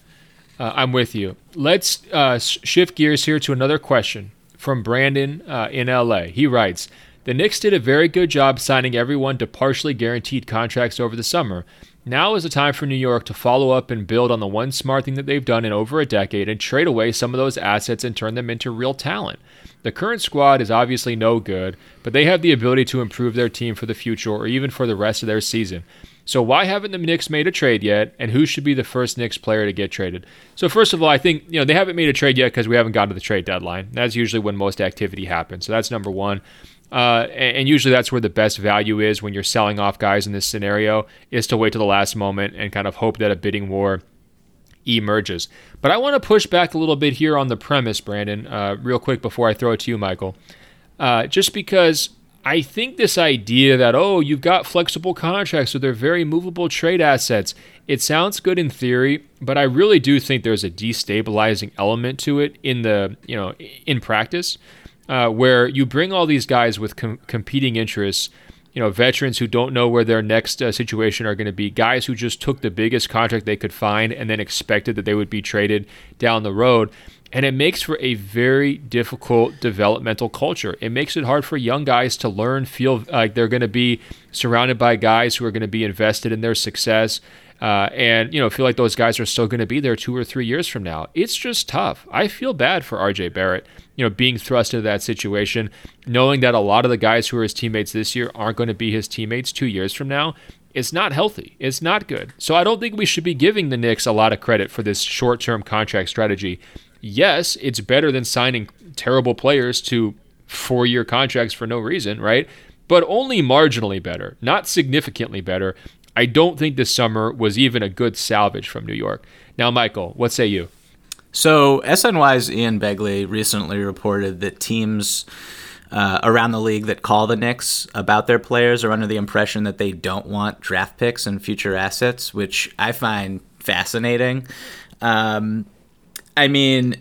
Uh, I'm with you. Let's uh, shift gears here to another question from Brandon uh, in LA. He writes The Knicks did a very good job signing everyone to partially guaranteed contracts over the summer. Now is the time for New York to follow up and build on the one smart thing that they've done in over a decade and trade away some of those assets and turn them into real talent. The current squad is obviously no good, but they have the ability to improve their team for the future or even for the rest of their season. So why haven't the Knicks made a trade yet? And who should be the first Knicks player to get traded? So first of all, I think you know they haven't made a trade yet because we haven't gotten to the trade deadline. That's usually when most activity happens. So that's number one. Uh, and, usually that's where the best value is when you're selling off guys in this scenario is to wait to the last moment and kind of hope that a bidding war emerges. But I want to push back a little bit here on the premise, Brandon, uh, real quick before I throw it to you, Michael. Uh, just because I think this idea that, oh, you've got flexible contracts, so they're very movable trade assets, it sounds good in theory, but I really do think there's a destabilizing element to it in the, you know, in practice, uh, where you bring all these guys with com- competing interests, you know, veterans who don't know where their next uh, situation are going to be, guys who just took the biggest contract they could find and then expected that they would be traded down the road. And it makes for a very difficult developmental culture. It makes it hard for young guys to learn, feel like they're going to be surrounded by guys who are going to be invested in their success. Uh, and you know feel like those guys are still going to be there two or three years from now. It's just tough. I feel bad for RJ Barrett, you know, being thrust into that situation, knowing that a lot of the guys who are his teammates this year aren't going to be his teammates two years from now. It's not healthy. It's not good. So I don't think we should be giving the Knicks a lot of credit for this short-term contract strategy yes, it's better than signing terrible players to four year contracts for no reason, right? But only marginally better, not significantly better. I don't think this summer was even a good salvage from New York. Now, Michael, what say you? So, SNY's Ian Begley recently reported that teams uh, around the league that call the Knicks about their players are under the impression that they don't want draft picks and future assets, which I find fascinating. Um, I mean,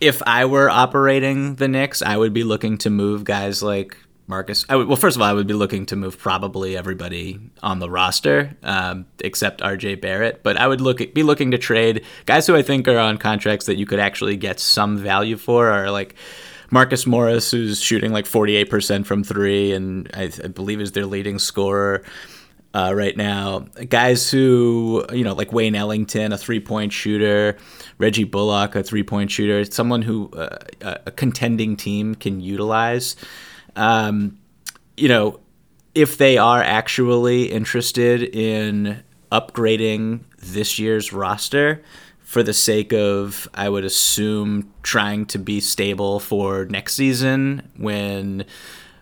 if I were operating the Knicks, I would be looking to move guys like Marcus. I would, well, first of all, I would be looking to move probably everybody on the roster um, except RJ Barrett. But I would look be looking to trade guys who I think are on contracts that you could actually get some value for, or like Marcus Morris, who's shooting like 48% from three, and I, I believe is their leading scorer. Uh, right now. Guys who, you know, like Wayne Ellington, a three point shooter, Reggie Bullock, a three point shooter, someone who uh, a contending team can utilize um, you know, if they are actually interested in upgrading this year's roster for the sake of, I would assume, trying to be stable for next season when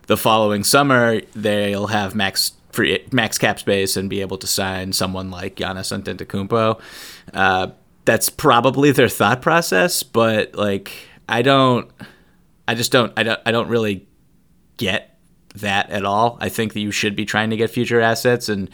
the following summer they'll have max free max cap space and be able to sign someone like Giannis Antetokounmpo. Uh, that's probably their thought process, but like I don't, I just don't, I don't, I don't really get that at all. I think that you should be trying to get future assets and.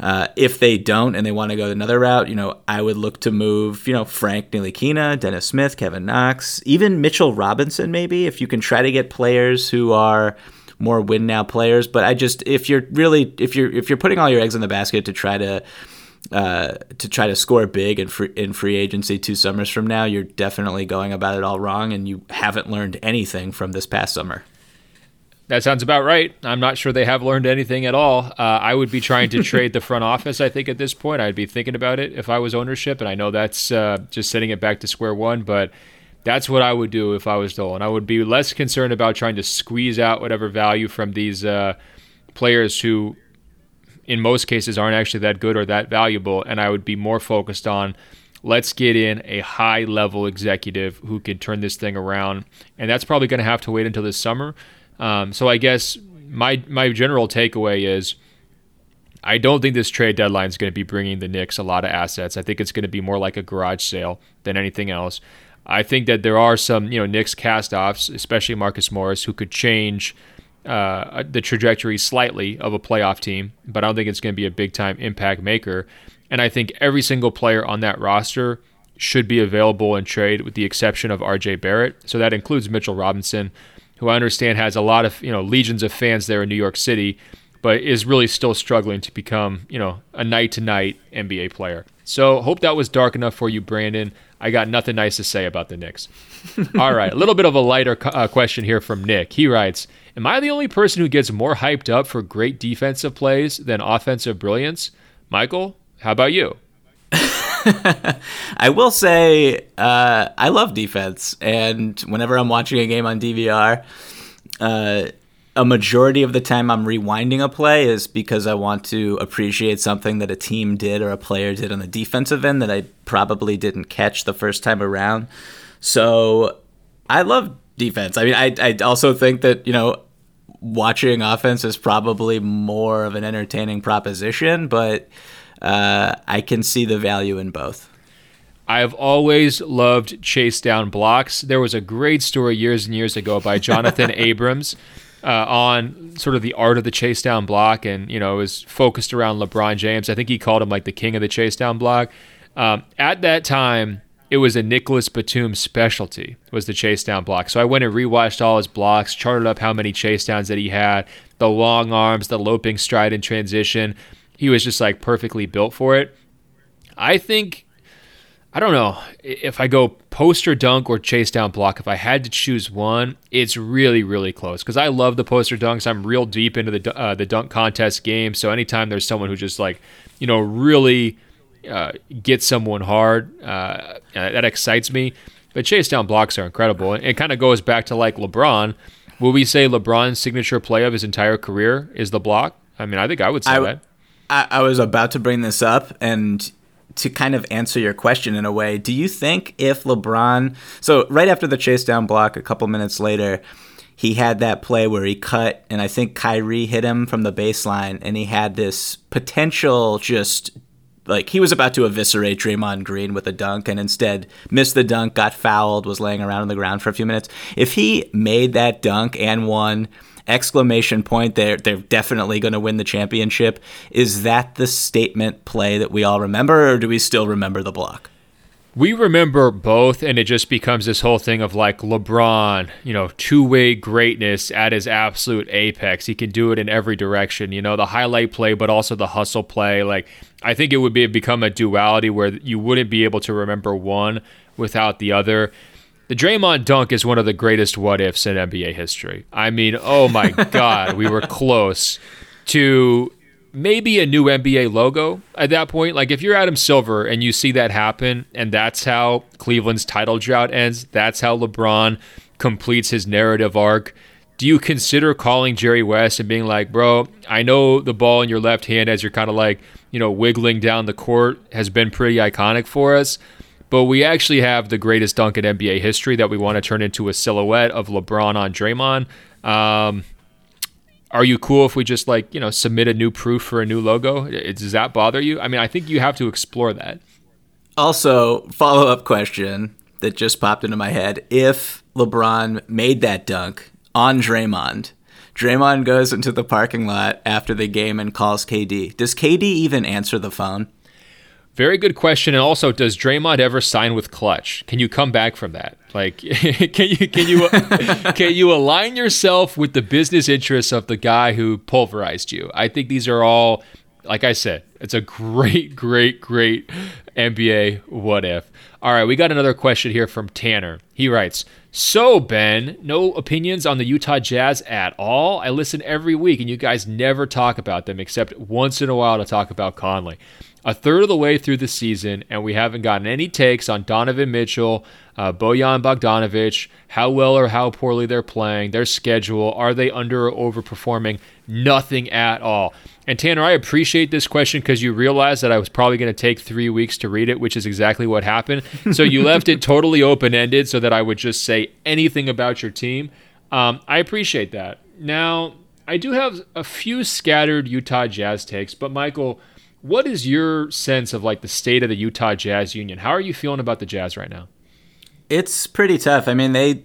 Uh, if they don't and they want to go another route, you know, I would look to move, you know, Frank Ntilikina, Dennis Smith, Kevin Knox, even Mitchell Robinson, maybe if you can try to get players who are more win now players. But I just, if you're really, if you're, if you're putting all your eggs in the basket to try to, uh, to try to score big in free, in free agency two summers from now, you're definitely going about it all wrong, and you haven't learned anything from this past summer. That sounds about right. I'm not sure they have learned anything at all. Uh, I would be trying to trade the front office. I think at this point, I'd be thinking about it if I was ownership, and I know that's uh, just setting it back to square one, but that's what I would do if I was Dolan. I would be less concerned about trying to squeeze out whatever value from these uh, players who, in most cases, aren't actually that good or that valuable, and I would be more focused on let's get in a high level executive who can turn this thing around, and that's probably going to have to wait until this summer. Um, so I guess my my general takeaway is. I don't think this trade deadline is going to be bringing the Knicks a lot of assets. I think it's going to be more like a garage sale than anything else. I think that there are some, you know, Knicks cast-offs, especially Marcus Morris, who could change uh, the trajectory slightly of a playoff team, but I don't think it's going to be a big-time impact maker. And I think every single player on that roster should be available in trade, with the exception of R.J. Barrett. So that includes Mitchell Robinson, who I understand has a lot of you know legions of fans there in New York City, but is really still struggling to become you know a night to night NBA player. So hope that was dark enough for you, Brandon. I got nothing nice to say about the Knicks. All right, a little bit of a lighter uh, question here from Nick. He writes, "Am I the only person who gets more hyped up for great defensive plays than offensive brilliance?" Michael, how about you? I will say uh, I love defense, and whenever I'm watching a game on DVR, uh, a majority of the time I'm rewinding a play is because I want to appreciate something that a team did or a player did on the defensive end that I probably didn't catch the first time around. So I love defense. I mean, I I also think that you know watching offense is probably more of an entertaining proposition, but uh, I can see the value in both. I've always loved chase down blocks. There was a great story years and years ago by Jonathan Abrams uh, on sort of the art of the chase down block, and you know, it was focused around LeBron James. I think he called him like the king of the chase down block. Um, at that time, it was a Nicolas Batum specialty was the chase down block. So I went and rewatched all his blocks, charted up how many chase downs that he had, the long arms, the loping stride in transition he was just like perfectly built for it. I think I don't know if I go poster dunk or chase down block. If I had to choose one, it's really really close because I love the poster dunks. I'm real deep into the uh, the dunk contest game. So anytime there's someone who just like you know really uh, gets someone hard, uh, that excites me. But chase down blocks are incredible. It kind of goes back to like LeBron. Will we say LeBron's signature play of his entire career is the block? I mean, I think I would say I, that. I, I was about to bring this up and to kind of answer your question in a way, do you think if LeBron, so right after the chase down block, a couple minutes later, he had that play where he cut, and I think Kyrie hit him from the baseline, and he had this potential just like he was about to eviscerate Draymond Green with a dunk and instead missed the dunk, got fouled, was laying around on the ground for a few minutes. If he made that dunk and won, exclamation point they're they're definitely going to win the championship is that the statement play that we all remember or do we still remember the block we remember both, and it just becomes this whole thing of like LeBron, you know, two way greatness at his absolute apex. He can do it in every direction, you know, the highlight play, but also the hustle play. Like, I think it would be become a duality where you wouldn't be able to remember one without the other. The Draymond dunk is one of the greatest what ifs in NBA history. I mean, oh my God, we were close to maybe a new NBA logo at that point. Like if you're Adam Silver and you see that happen, and that's how Cleveland's title drought ends, that's how LeBron completes his narrative arc. Do you consider calling Jerry West and being like, bro, I know the ball in your left hand as you're kind of like, you know, wiggling down the court has been pretty iconic for us. But we actually have the greatest dunk in NBA history that we want to turn into a silhouette of LeBron on Draymond. Um, are you cool if we just like you know submit a new proof for a new logo? Does that bother you? I mean, I think you have to explore that. Also, follow up question that just popped into my head: If LeBron made that dunk on Draymond, Draymond goes into the parking lot after the game and calls KD. Does KD even answer the phone? Very good question. And also, does Draymond ever sign with Klutch? Can you come back from that? Like, can you can you can you align yourself with the business interests of the guy who pulverized you? I think these are all, like I said, it's a great, great, great NBA what if. All right, we got another question here from Tanner. He writes, "So Ben, no opinions on the Utah Jazz at all? I listen every week, and you guys never talk about them except once in a while to talk about Conley." A third of the way through the season, and we haven't gotten any takes on Donovan Mitchell, uh, Bojan Bogdanovic, how well or how poorly they're playing, their schedule, are they under or overperforming? Nothing at all. And Tanner, I appreciate this question because you realized that I was probably going to take three weeks to read it, which is exactly what happened. So you left it totally open ended so that I would just say anything about your team. Um, I appreciate that. Now, I do have a few scattered Utah Jazz takes, but Michael, what is your sense of like the state of the Utah Jazz Union? How are you feeling about the Jazz right now? It's pretty tough. I mean, they,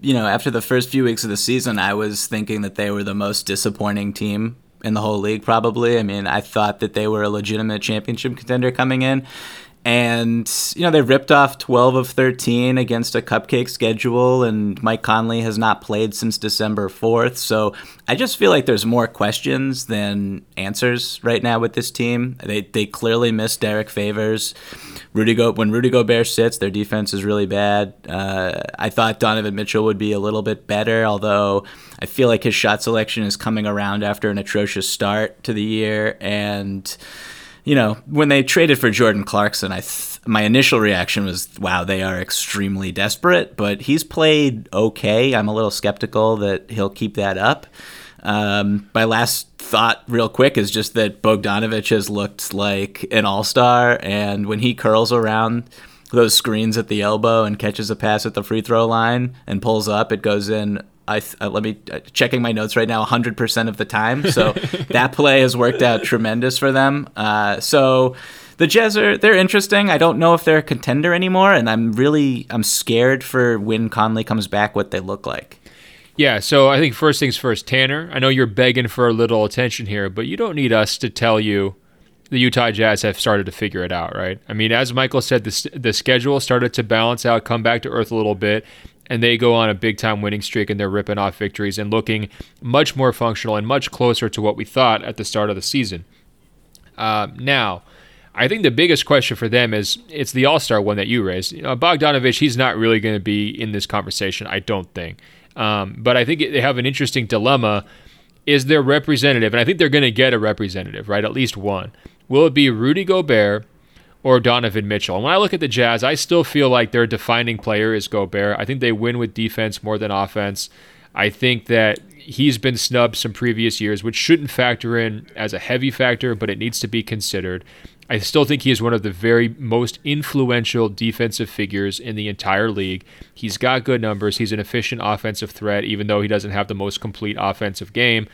you know, after the first few weeks of the season, I was thinking that they were the most disappointing team in the whole league, probably. I mean, I thought that they were a legitimate championship contender coming in. And, you know, they ripped off 12 of 13 against a cupcake schedule, and Mike Conley has not played since December 4th. So I just feel like there's more questions than answers right now with this team. They, they clearly miss Derrick Favors. Rudy Go- when Rudy Gobert sits, their defense is really bad. Uh, I thought Donovan Mitchell would be a little bit better, although I feel like his shot selection is coming around after an atrocious start to the year. And you know, when they traded for Jordan Clarkson, I th- my initial reaction was, "Wow, they are extremely desperate." But he's played okay. I'm a little skeptical that he'll keep that up. Um, my last thought, real quick, is just that Bogdanovic has looked like an all star, and when he curls around those screens at the elbow and catches a pass at the free throw line and pulls up, it goes in I uh, let me uh, checking my notes right now 100% of the time. So that play has worked out tremendous for them. Uh, so the Jazz are they're interesting. I don't know if they're a contender anymore, and I'm really I'm scared for when Conley comes back what they look like. Yeah, so I think first things first, Tanner. I know you're begging for a little attention here, but you don't need us to tell you the Utah Jazz have started to figure it out, right? I mean, as Michael said, the, the schedule started to balance out, come back to earth a little bit and they go on a big time winning streak and they're ripping off victories and looking much more functional and much closer to what we thought at the start of the season. Uh, now, I think the biggest question for them is it's the All Star one that you raised. You know, Bogdanovic, he's not really going to be in this conversation, I don't think. Um, but I think they have an interesting dilemma. Is their representative, and I think they're going to get a representative, right? At least one. Will it be Rudy Gobert? Or Donovan Mitchell. And when I look at the Jazz, I still feel like their defining player is Gobert. I think they win with defense more than offense. I think that he's been snubbed some previous years, which shouldn't factor in as a heavy factor, but it needs to be considered. I still think he is one of the very most influential defensive figures in the entire league. He's got good numbers. He's an efficient offensive threat, even though he doesn't have the most complete offensive game.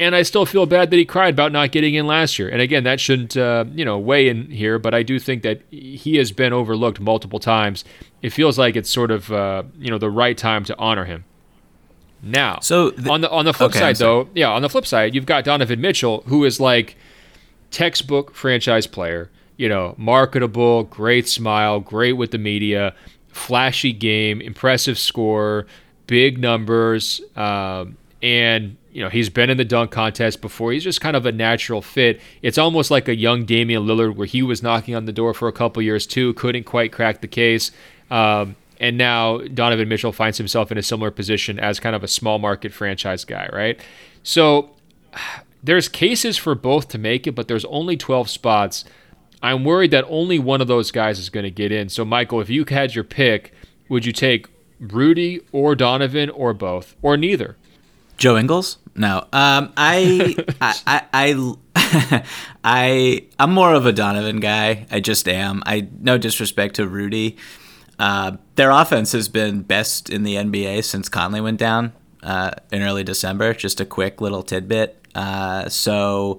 And I still feel bad that he cried about not getting in last year. And again, that shouldn't, uh, you know, weigh in here, but I do think that he has been overlooked multiple times. It feels like it's sort of, uh, you know, the right time to honor him. Now, so the, on the on the flip okay, side, though, yeah, on the flip side, you've got Donovan Mitchell, who is like textbook franchise player. you know, marketable, great smile, great with the media, flashy game, impressive score, big numbers, um, and you know he's been in the dunk contest before. He's just kind of a natural fit. It's almost like a young Damian Lillard, where he was knocking on the door for a couple years too, couldn't quite crack the case. Um, and now Donovan Mitchell finds himself in a similar position as kind of a small market franchise guy, right? So there's cases for both to make it, but there's only 12 spots. I'm worried that only one of those guys is going to get in. So, Michael, if you had your pick, would you take Rudy or Donovan or both or neither? Joe Ingles? No. Um, I, I, I, I, I, I'm more of a Donovan guy. I just am. I no disrespect to Rudy. Uh, their offense has been best in the NBA since Conley went down uh, in early December. Just a quick little tidbit. Uh, so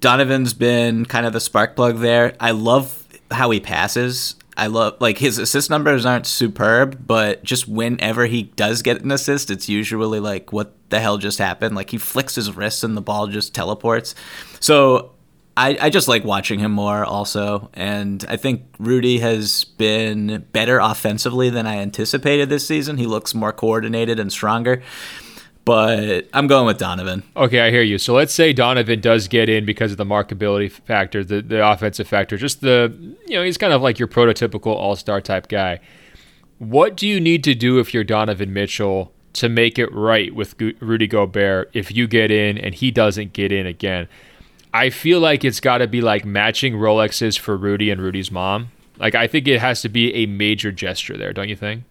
Donovan's been kind of the spark plug there. I love how he passes. I love like his assist numbers aren't superb, but just whenever he does get an assist, it's usually like what the hell just happened? Like he flicks his wrist and the ball just teleports. So I, I just like watching him more also. And I think Rudy has been better offensively than I anticipated this season. He looks more coordinated and stronger but I'm going with Donovan. Okay, I hear you. So let's say Donovan does get in because of the markability factor, the, the offensive factor, just the, you know, he's kind of like your prototypical all star type guy. What do you need to do if you're Donovan Mitchell to make it right with Rudy Gobert if you get in and he doesn't get in again? I feel like it's got to be like matching Rolexes for Rudy and Rudy's mom. Like, I think it has to be a major gesture there, don't you think?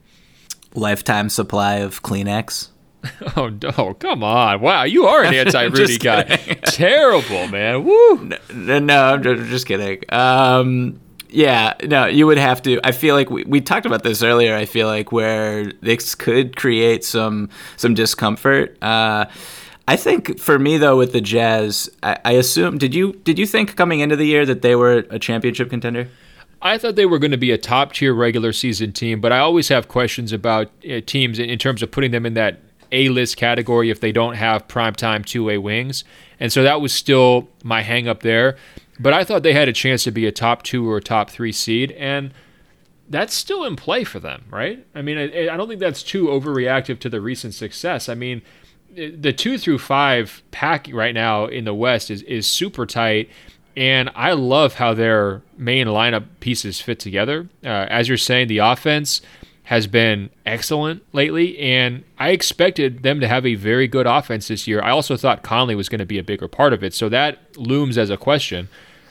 Lifetime supply of Kleenex. Oh no! Come on! Wow, you are an anti-Rudy guy. Terrible, man. Woo! No, no, I'm just kidding. Um, yeah, no, you would have to. I feel like we, we talked about this earlier. I feel like where this could create some some discomfort. Uh, I think for me though, with the Jazz, I, I assume did you did you think coming into the year that they were a championship contender? I thought they were going to be a top tier regular season team, but I always have questions about uh, teams in, in terms of putting them in that a list category if they don't have primetime two way wings. And so that was still my hang up there. But I thought they had a chance to be a top two or a top three seed. And that's still in play for them, right? I mean, I, I don't think that's too overreactive to the recent success. I mean, the two through five pack right now in the West is, is super tight. And I love how their main lineup pieces fit together. Uh, as you're saying, the offense has been excellent lately, and I expected them to have a very good offense this year. I also thought Conley was going to be a bigger part of it, so that looms as a question.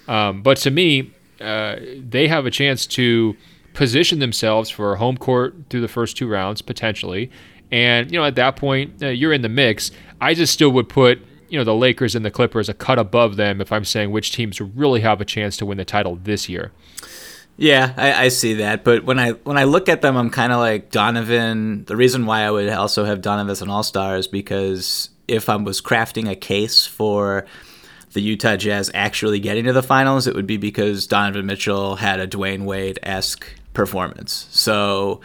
Um, but to me, uh, they have a chance to position themselves for home court through the first two rounds potentially, and you know at that point uh, you're in the mix. I just still would put you know the Lakers and the Clippers a cut above them if I'm saying which teams really have a chance to win the title this year. Yeah, I, I, see that, but when I when I look at them, I'm kind of like Donovan. The reason why I would also have Donovan as an All Star is because if I was crafting a case for the Utah Jazz actually getting to the finals, it would be because Donovan Mitchell had a Dwyane Wade esque performance. So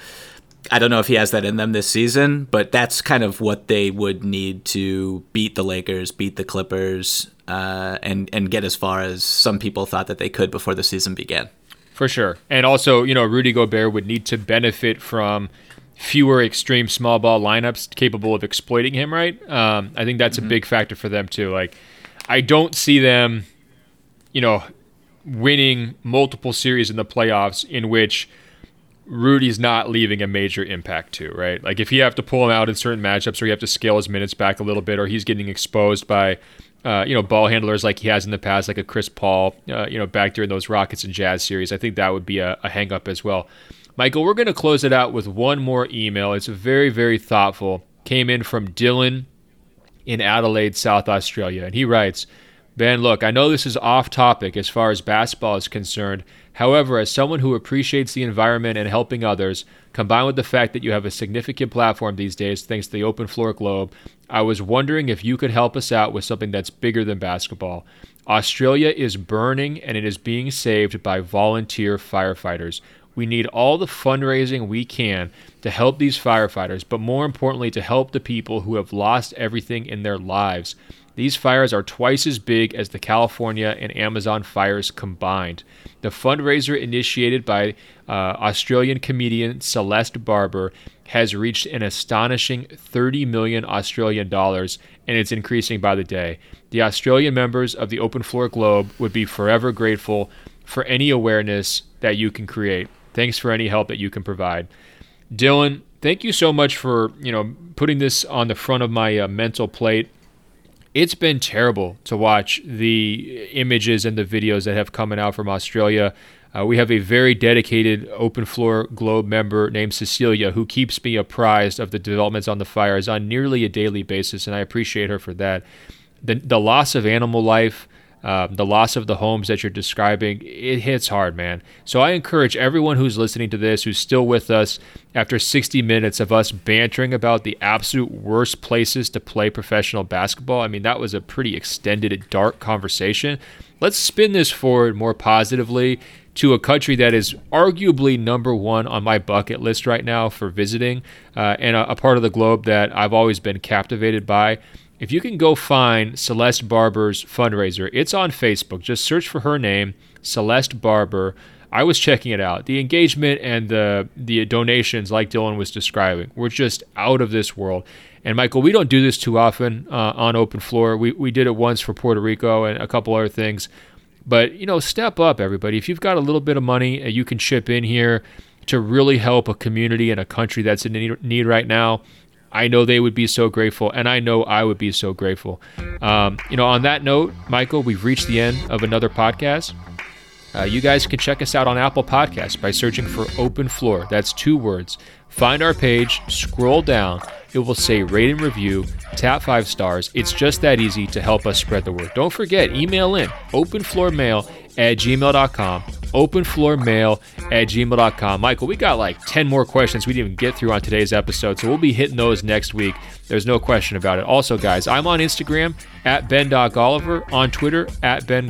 I don't know if he has that in them this season, but that's kind of what they would need to beat the Lakers, beat the Clippers, uh, and and get as far as some people thought that they could before the season began. For sure. And also, you know, Rudy Gobert would need to benefit from fewer extreme small ball lineups capable of exploiting him, right? Um, I think that's mm-hmm. a big factor for them, too. Like, I don't see them, you know, winning multiple series in the playoffs in which Rudy's not leaving a major impact to, right? Like if you have to pull him out in certain matchups or you have to scale his minutes back a little bit or he's getting exposed by uh, you know, ball handlers like he has in the past, like a Chris Paul, uh, you know, back during those Rockets and Jazz series. I think that would be a, a hang up as well. Michael, we're going to close it out with one more email. It's very, very thoughtful. Came in from Dylan in Adelaide, South Australia. And he writes, Ben, look, I know this is off topic as far as basketball is concerned. However, as someone who appreciates the environment and helping others, combined with the fact that you have a significant platform these days thanks to the Open Floor Globe, I was wondering if you could help us out with something that's bigger than basketball. Australia is burning and it is being saved by volunteer firefighters. We need all the fundraising we can to help these firefighters, but more importantly, to help the people who have lost everything in their lives. These fires are twice as big as the California and Amazon fires combined. The fundraiser, initiated by uh, Australian comedian Celeste Barber, has reached an astonishing 30 million Australian dollars and it's increasing by the day. The Australian members of the Open Floor Globe would be forever grateful for any awareness that you can create. Thanks for any help that you can provide. Dylan, thank you so much for, you know, putting this on the front of my uh, mental plate. It's been terrible to watch the images and the videos that have coming out from Australia. Uh, we have a very dedicated Open Floor Globe member named Cecilia who keeps me apprised of the developments on the fires on nearly a daily basis, and I appreciate her for that. The, the loss of animal life, um, the loss of the homes that you're describing, it hits hard, man. So I encourage everyone who's listening to this, who's still with us after 60 minutes of us bantering about the absolute worst places to play professional basketball. I mean, that was a pretty extended, dark conversation. Let's spin this forward more positively to a country that is arguably number one on my bucket list right now for visiting uh, and a, a part of the globe that I've always been captivated by if you can go find Celeste Barber's fundraiser, it's on Facebook. Just search for her name, Celeste Barber. I was checking it out. The engagement and the the donations, like Dylan was describing, were just out of this world. And Michael, we don't do this too often uh, on open floor. We we did it once for Puerto Rico and a couple other things. But you know, step up, everybody. If you've got a little bit of money, you can chip in here to really help a community and a country that's in need right now. I know they would be so grateful, and I know I would be so grateful. Um, you know, on that note, Michael, we've reached the end of another podcast. Uh, you guys can check us out on Apple Podcasts by searching for Open Floor. That's two words. Find our page, scroll down, it will say rate and review, tap five stars. It's just that easy to help us spread the word. Don't forget, email in openfloormail at gmail.com openfloormail at gmail.com. Michael, we got like 10 more questions we didn't even get through on today's episode, so we'll be hitting those next week. There's no question about it. Also, guys, I'm on Instagram at ben.golliver, on Twitter at Ben.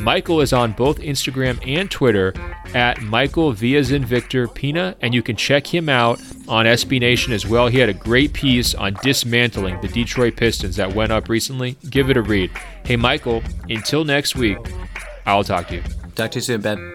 Michael is on both Instagram and Twitter at Michael Viazin Victor Pina, and you can check him out on SB Nation as well. He had a great piece on dismantling the Detroit Pistons that went up recently. Give it a read. Hey, Michael, until next week, I'll talk to you. Talk to you soon, Ben.